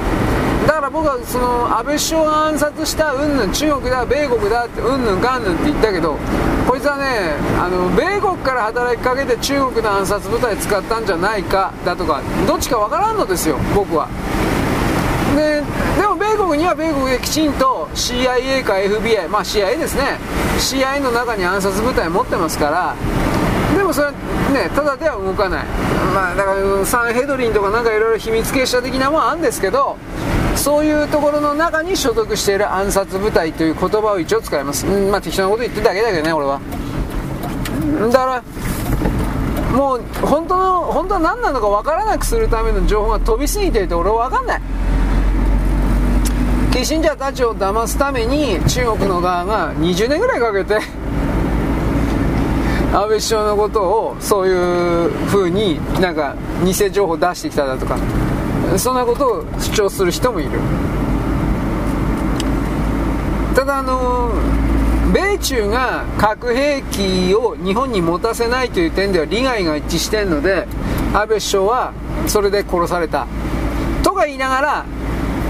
だから僕はその安倍首相が暗殺したうんぬん中国だ米国だってうんぬんかんぬんって言ったけどこいつはねあの米国から働きかけて中国の暗殺部隊使ったんじゃないかだとかどっちかわからんのですよ僕は。ででも米国には米国できちんと CIA か FBI まあ CIA ですね。CIA の中に暗殺部隊持ってますからでもそれねただでは動かない。まあだからサンヘドリンとかなんかいろいろ秘密結社的なもんあるんですけどそういうところの中に所属している暗殺部隊という言葉を一応使います、うん、まあ適当なこと言ってるだけだけどね俺は。だからもう本当の本当は何なのか分からなくするための情報が飛びすぎていて俺は分かんない。キッシンジャーたちを騙すために中国の側が20年ぐらいかけて 安倍首相のことをそういう風になんか偽情報出してきただとか。そんなことを主張する人もいる。ただあの米中が核兵器を日本に持たせないという点では利害が一致しているので安倍首相はそれで殺された。とか言いながら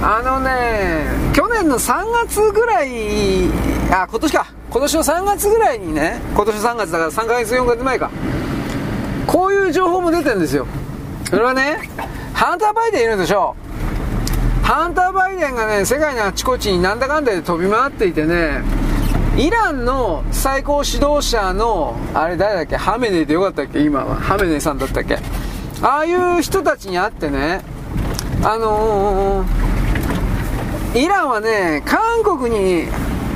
あのね去年の3月ぐらいあ今年か。今年の3月ぐらいにね今年の3月だから3ヶ月4ヶ月前か。こういう情報も出てるんですよ。それはねハンター・バイデンいるでしょハンター・バイデンがね、世界のあちこちになんだかんだで飛び回っていてね、イランの最高指導者の、あれ誰だっけ？ハメネイでよかったっけ？今は。ハメネイさんだったっけ？ああいう人たちに会ってね、あのー、イランはね、韓国に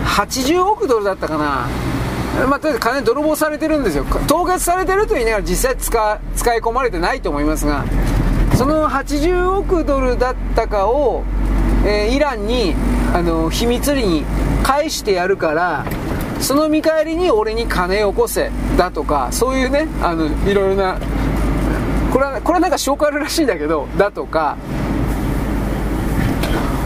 80億ドルだったかな。まあ、とりあえず金泥棒されてるんですよ。凍結されてると言いながら実際使使い込まれてないと思いますが、その80億ドルだったかを、えー、イランにあの秘密裏に返してやるからその見返りに俺に金をよこせだとかそういうねあのいろいろなこれはこれはなんか証拠あるらしいんだけどだとか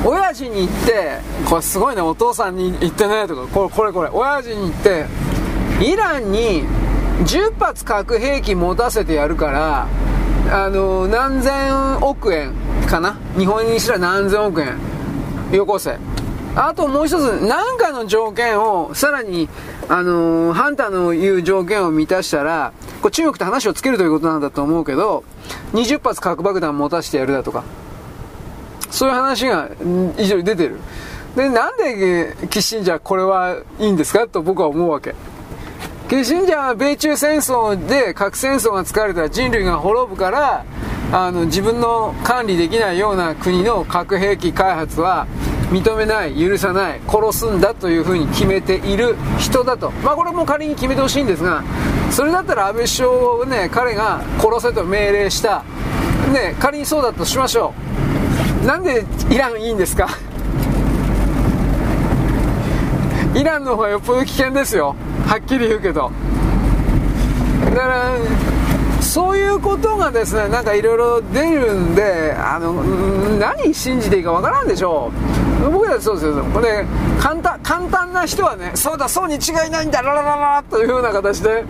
親父に言ってこれすごいねお父さんに言ってねとかこれこれこれ親父に言ってイランに10発核兵器持たせてやるからあの何千億円かな？日本にしたら何千億円。よこせ。あともう一つ何かの条件をさらにあのハンターの言う条件を満たしたらこれ中国と話をつけるということなんだと思うけど20発核爆弾持たせてやるだとか。そういう話が以上に出てる。でなんでキッシンジャーこれはいいんですか？と僕は思うわけ。キッシンジャーは米中戦争で核戦争が使われたら人類が滅ぶからあの自分の管理できないような国の核兵器開発は認めない許さない殺すんだというふうに決めている人だと。まあこれも仮に決めてほしいんですがそれだったら安倍首相をね彼が殺せと命令した。ね仮にそうだとしましょう。なんでイランいいんですか？イランの方がよっぽど危険ですよ。はっきり言うけど。だからそういうことがですねなんかいろいろ出るんであの何信じていいかわからんでしょう。僕らそうですよ。これ簡単簡単な人はねそうだそうに違いないんだララララというような形で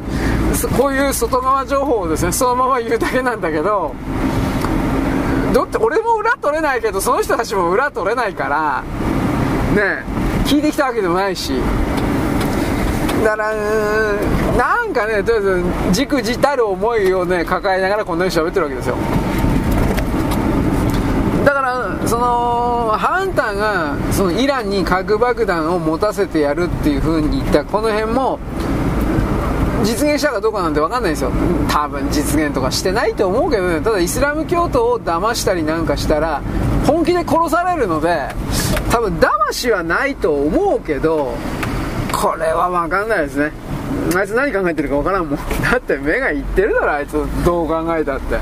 こういう外側情報をですねそのまま言うだけなんだけどだって俺も裏取れないけどその人たちも裏取れないからね聞いてきたわけでもないし。だからなんかねとりあえずじくじたる思いをね抱えながらこんなに喋ってるわけですよ。だからそのハンターがそのイランに核爆弾を持たせてやるっていう風に言ったこの辺も実現したかどうかなんて分かんないですよ。多分実現とかしてないと思うけどね。ただイスラム教徒を騙したりなんかしたら本気で殺されるので多分騙しはないと思うけどこれは分かんないですね。あいつ何考えてるか分からんもん。だって目がいってるだろあいつ。どう考えたって。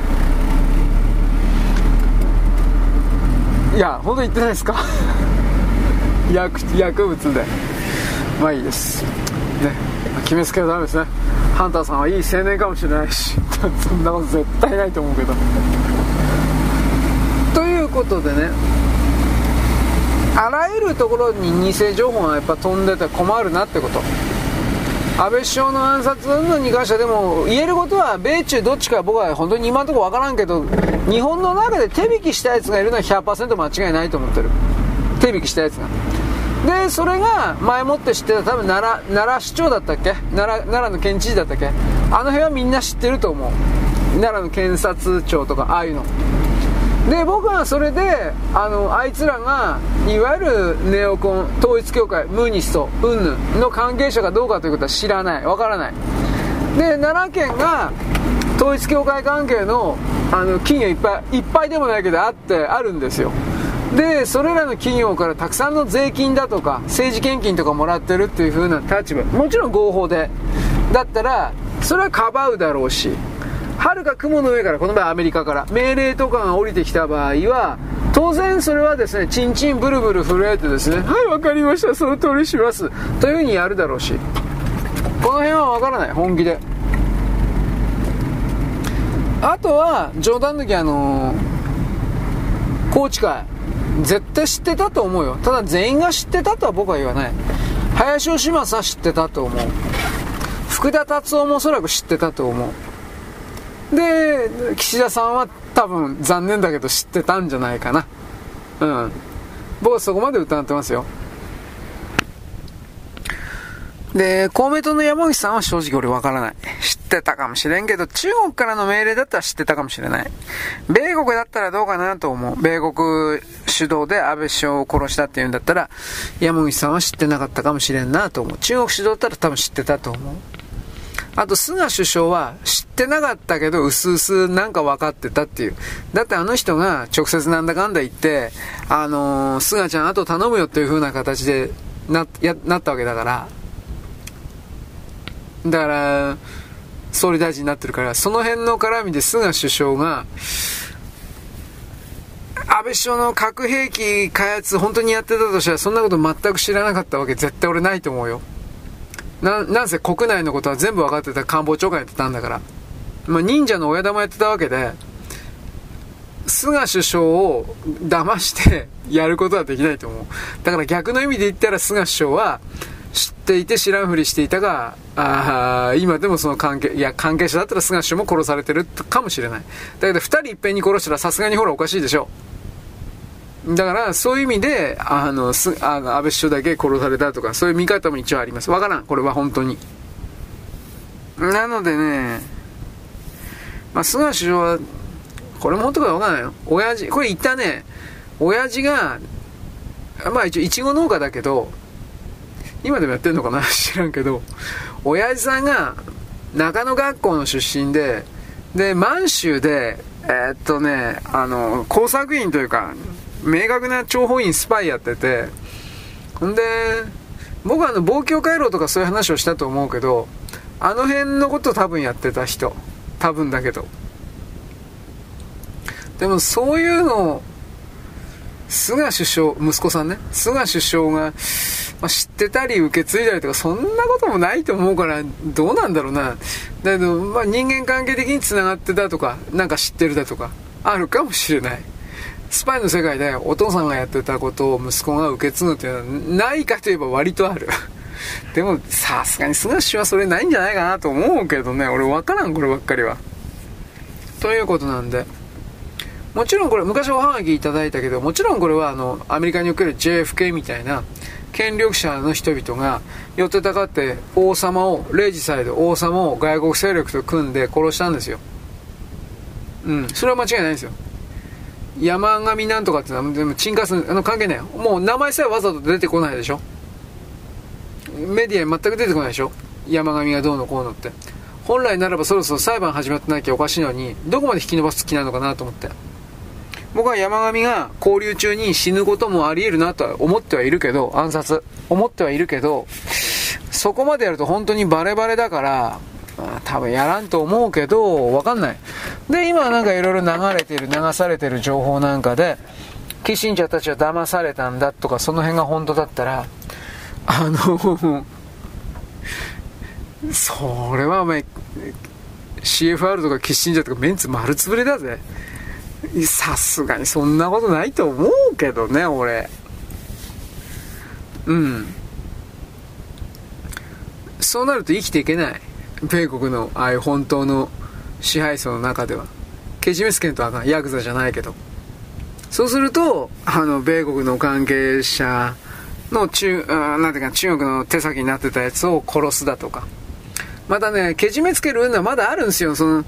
いや本当に言ってないですか？薬薬物で。まあいいです。ね。決めつけはダメですね。ハンターさんはいい青年かもしれないし。そんなこと絶対ないと思うけど。ということでね。あらゆるところに偽情報がやっぱ飛んでて困るなってこと。安倍首相の暗殺云々に関してでも言えることは米中どっちか僕は本当に今のところ分からんけど日本の中で手引きしたやつがいるのは100%間違いないと思ってる。手引きしたやつが。でそれが前もって知ってた多分奈良奈良市長だったっけ？奈良奈良の県知事だったっけ？あの辺はみんな知ってると思う。奈良の検察庁とかああいうの。で僕はそれであのあいつらがいわゆるネオコン統一教会ムーニスト云々の関係者かどうかということは知らない。わからない。で奈良県が統一教会関係のあの金がいっぱいいっぱいでもないけどあってあるんですよ。でそれらの企業からたくさんの税金だとか政治献金とかもらってるっていう風な立場。もちろん合法で。だったらそれはかばうだろうし。はるか雲の上からこの場合アメリカから命令とかが降りてきた場合は当然それはですねチンチンブルブル震えてですねはい分かりましたその通りしますというふうにやるだろうしこの辺は分からない本気で。あとは冗談抜きあのー、高知会絶対知ってたと思うよ。ただ全員が知ってたとは僕は言わない。林芳正知ってたと思う。福田達夫もおそらく知ってたと思う。で岸田さんは多分残念だけど知ってたんじゃないかなうん僕はそこまで疑ってますよで、公明党の山口さんは正直俺わからない。知ってたかもしれんけど、中国からの命令だったら知ってたかもしれない。米国だったらどうかなと思う。米国主導で安倍首相を殺したっていうんだったら、山口さんは知ってなかったかもしれんなと思う。中国主導だったら多分知ってたと思う。あと、菅首相は知ってなかったけど、うすうすなんか分かってたっていう。だってあの人が直接なんだかんだ言って、あのー、菅ちゃんあと頼むよっていう風な形でな、や、なったわけだから、だから、総理大臣になってるから、その辺の絡みで菅首相が、安倍首相の核兵器開発本当にやってたとしたら、そんなこと全く知らなかったわけ絶対俺ないと思うよ。な、なんせ国内のことは全部分かってた官房長官やってたんだから。まあ、忍者の親玉やってたわけで、菅首相を騙して やることはできないと思う。だから逆の意味で言ったら菅首相は、知っていて知らんふりしていたが、あ今でもその関係、いや、関係者だったら菅首相も殺されてるかもしれない。だけど、二人いっぺんに殺したらさすがにほらおかしいでしょ。だから、そういう意味で、あの、すあの安倍首相だけ殺されたとか、そういう見方も一応あります。わからん。これは本当に。なのでね、まあ、菅首相は、これも本当かわからないよ。親父、これ言ったね、親父が、まあ一応、いちご農家だけど、今でもやってんのかな？知らんけど、親父さんが中野学校の出身で、で、満州で、えー、っとね、あの、工作員というか、明確な諜報員スパイやってて、ほんで、僕はあの、望郷回廊とかそういう話をしたと思うけど、あの辺のこと多分やってた人。多分だけど。でもそういうのを、菅首相、息子さんね、菅首相が、まあ、知ってたり受け継いだりとか、そんなこともないと思うから、どうなんだろうな。だけど、まあ、人間関係的に繋がってたとか、なんか知ってるだとか、あるかもしれない。スパイの世界でお父さんがやってたことを息子が受け継ぐっていうのは、ないかといえば割とある。でも、さすがに菅氏はそれないんじゃないかなと思うけどね、俺分からん、こればっかりは。ということなんで、もちろんこれ昔おはがきいただいたけどもちろんこれはあのアメリカにおける JFK みたいな権力者の人々が寄ってたかって王様をレイジサイド王様を外国勢力と組んで殺したんですようんそれは間違いないんですよ山上なんとかってのはでも沈下すあの関係ない。もう名前さえわざと出てこないでしょ。メディアに全く出てこないでしょ。山上がどうのこうのって。本来ならばそろそろ裁判始まってなきゃおかしいのにどこまで引き延ばす気なのかなと思って。僕は山上が交流中に死ぬこともあり得るなとは思ってはいるけど暗殺。思ってはいるけどそこまでやると本当にバレバレだから多分やらんと思うけどわかんない。で今なんかいろいろ流れてる流されてる情報なんかでキッシンジャーたちは騙されたんだとかその辺が本当だったらあの それはお前 CFR とかキッシンジャーとかメンツ丸つぶれだぜ。さすがにそんなことないと思うけどね俺。うん。そうなると生きていけない。米国のああいう本当の支配層の中ではけじめつけんとあかんヤクザじゃないけど。そうするとあの米国の関係者の中なんていうか中国の手先になってたやつを殺すだとか。またねけじめつけるのはまだあるんですよ。その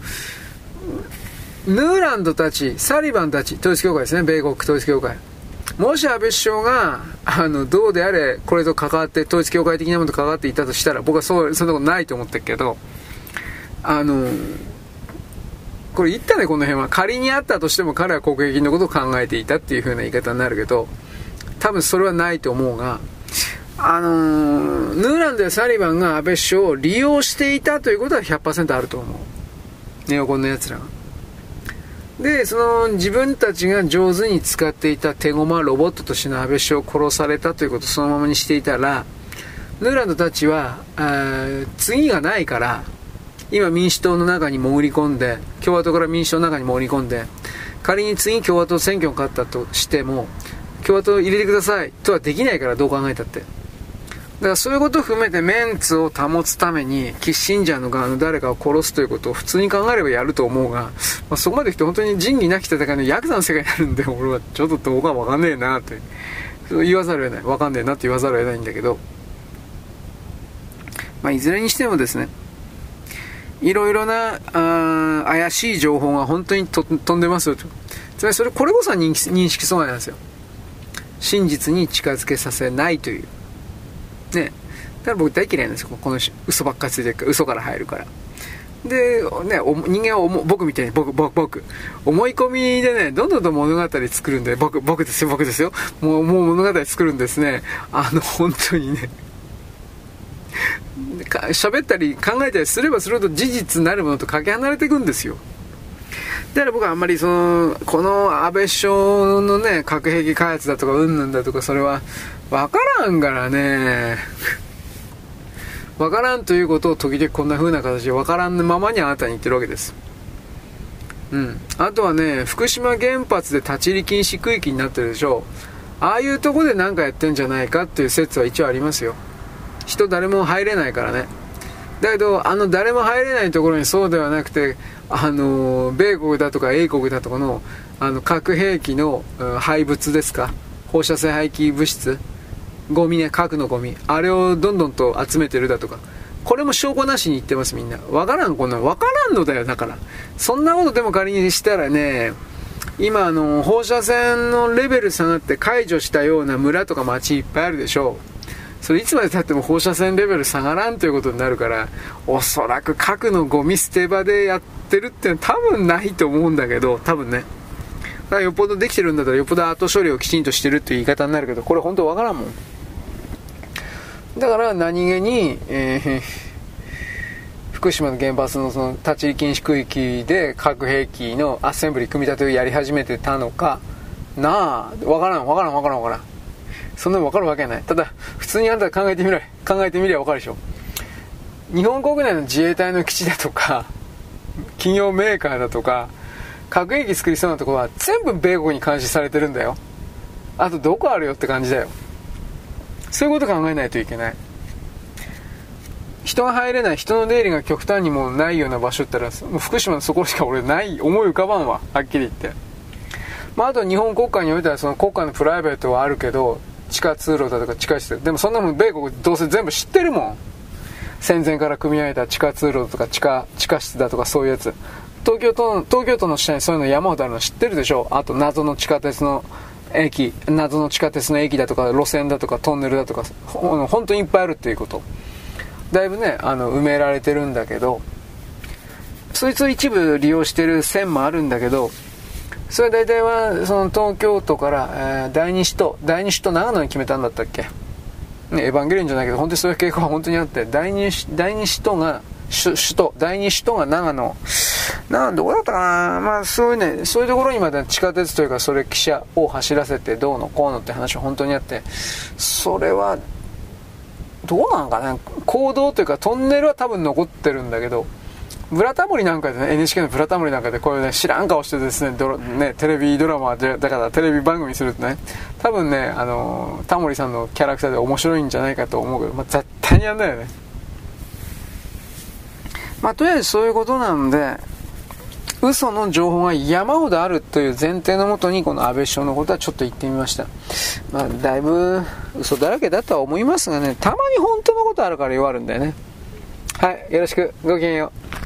ヌーランドたちサリバンたち統一教会ですね。米国統一教会。もし安倍首相があのどうであれこれと関わって統一教会的なものと関わっていたとしたら僕はそうそんなことないと思ってるけどあのこれ言ったねこの辺は。仮にあったとしても彼は国益のことを考えていたっていう風な言い方になるけど多分それはないと思うがあのー、ヌーランドやサリバンが安倍首相を利用していたということは100%あると思う。ネオコンのやつらが。で、その自分たちが上手に使っていた手駒ロボットとしての安倍首相を殺されたということをそのままにしていたら、ヌーランドたちは、次がないから、今民主党の中に潜り込んで、共和党から民主党の中に潜り込んで、仮に次共和党選挙が勝ったとしても、共和党入れてくださいとはできないからどう考えたって。だからそういうことを含めてメンツを保つために、キッシンジャーの側の誰かを殺すということを普通に考えればやると思うが、まあ、そこまで来て本当に仁義なき戦いのヤクザの世界になるんで、俺はちょっとどうかわかんねえなって、そう言わざるを得ない。わかんねえなって言わざるを得ないんだけど、まあ、いずれにしてもですね、いろいろなあ怪しい情報が本当にと飛んでますよと。つまりそれ、これこそは認識阻害なんですよ。真実に近づけさせないという。ね。だから僕大嫌いなんですよ。この嘘ばっかりついてるから、嘘から入るから。で、ね、人間は僕みたいに、僕、僕、僕、思い込みでね、どんどんどん物語作るんで、僕、僕ですよ、僕ですよ。もう、もう物語作るんですね。あの、本当にね。喋ったり考えたりすればするほど事実なるものとかけ離れていくんですよ。だから僕はあんまりその、この安倍首相のね、核兵器開発だとか、うんぬんだとか、それは、わからんからね。わからんということを時々こんな風な形でわからんままにあなたに言ってるわけです。うん。あとはね、福島原発で立ち入り禁止区域になってるでしょう。ああいうとこで何かやってんじゃないかっていう説は一応ありますよ。人誰も入れないからね。だけど、あの誰も入れないところにそうではなくて、あの、米国だとか英国だとかの、あの、核兵器の、廃物ですか？放射性廃棄物質。ゴミね、核のゴミ。あれをどんどんと集めてるだとか。これも証拠なしに言ってます、みんな。わからん、こんなわからんのだよ、だから。そんなことでも仮にしたらね、今、あの、放射線のレベル下がって解除したような村とか町いっぱいあるでしょう。それいつまでたっても放射線レベル下がらんということになるから、おそらく核のゴミ捨て場でやってるってのは多分ないと思うんだけど、多分ね。だからよっぽどできてるんだったらよっぽど後処理をきちんとしてるっていう言い方になるけど、これ本当わからんもん。だから何気に、えー、福島の原発のその立ち入り禁止区域で核兵器のアッセンブリ組み立てをやり始めてたのかなあわからんわからんわからんわからん。そんなの分かるわけない。ただ普通にあんた考えてみろ考えてみりゃ分かるでしょ。日本国内の自衛隊の基地だとか企業メーカーだとか核兵器作りそうなとこは全部米国に監視されてるんだよ。あとどこあるよって感じだよ。そういうこと考えないといけない。人が入れない。人の出入りが極端にもうないような場所って言ったらもう福島のそこしか俺ない思い浮かばんわ。はっきり言って。まあ、あと日本国家においてはその国家のプライベートはあるけど地下通路だとか地下室でもそんなもん米国どうせ全部知ってるもん。戦前から組み上げた地下通路とか地下地下室だとかそういうやつ。東京都の東京都の下にそういうの山ほどあるの知ってるでしょ。あと謎の地下鉄の駅謎の地下鉄の駅だとか路線だとかトンネルだとか本当にいっぱいあるっていうこと。だいぶねあの埋められてるんだけどそいつを一部利用してる線もあるんだけどそれは大体はその東京都から、えー第二首都第二首都長野に決めたんだったっけ？ね、エヴァンゲリオンじゃないけど本当にそういう傾向は本当にあって第二第二首都が首首都第二首都が長野。長野どこだったかな。まあそういうねそういうところにまで地下鉄というかそれ汽車を走らせてどうのこうのって話は本当にあってそれはどうなのかな。行動というかトンネルは多分残ってるんだけどブラタモリなんかでね NHK のブラタモリなんかでこういうね知らん顔してですねドラねテレビドラマでだからテレビ番組するとね多分ねあのタモリさんのキャラクターで面白いんじゃないかと思うけど、まあ、絶対にやんないよね。まあとりあえずそういうことなんで嘘の情報が山ほどあるという前提のもとにこの安倍首相のことはちょっと言ってみました。まあだいぶ嘘だらけだとは思いますがねたまに本当のことあるから弱るんだよね。はいよろしく。ごきげんよう。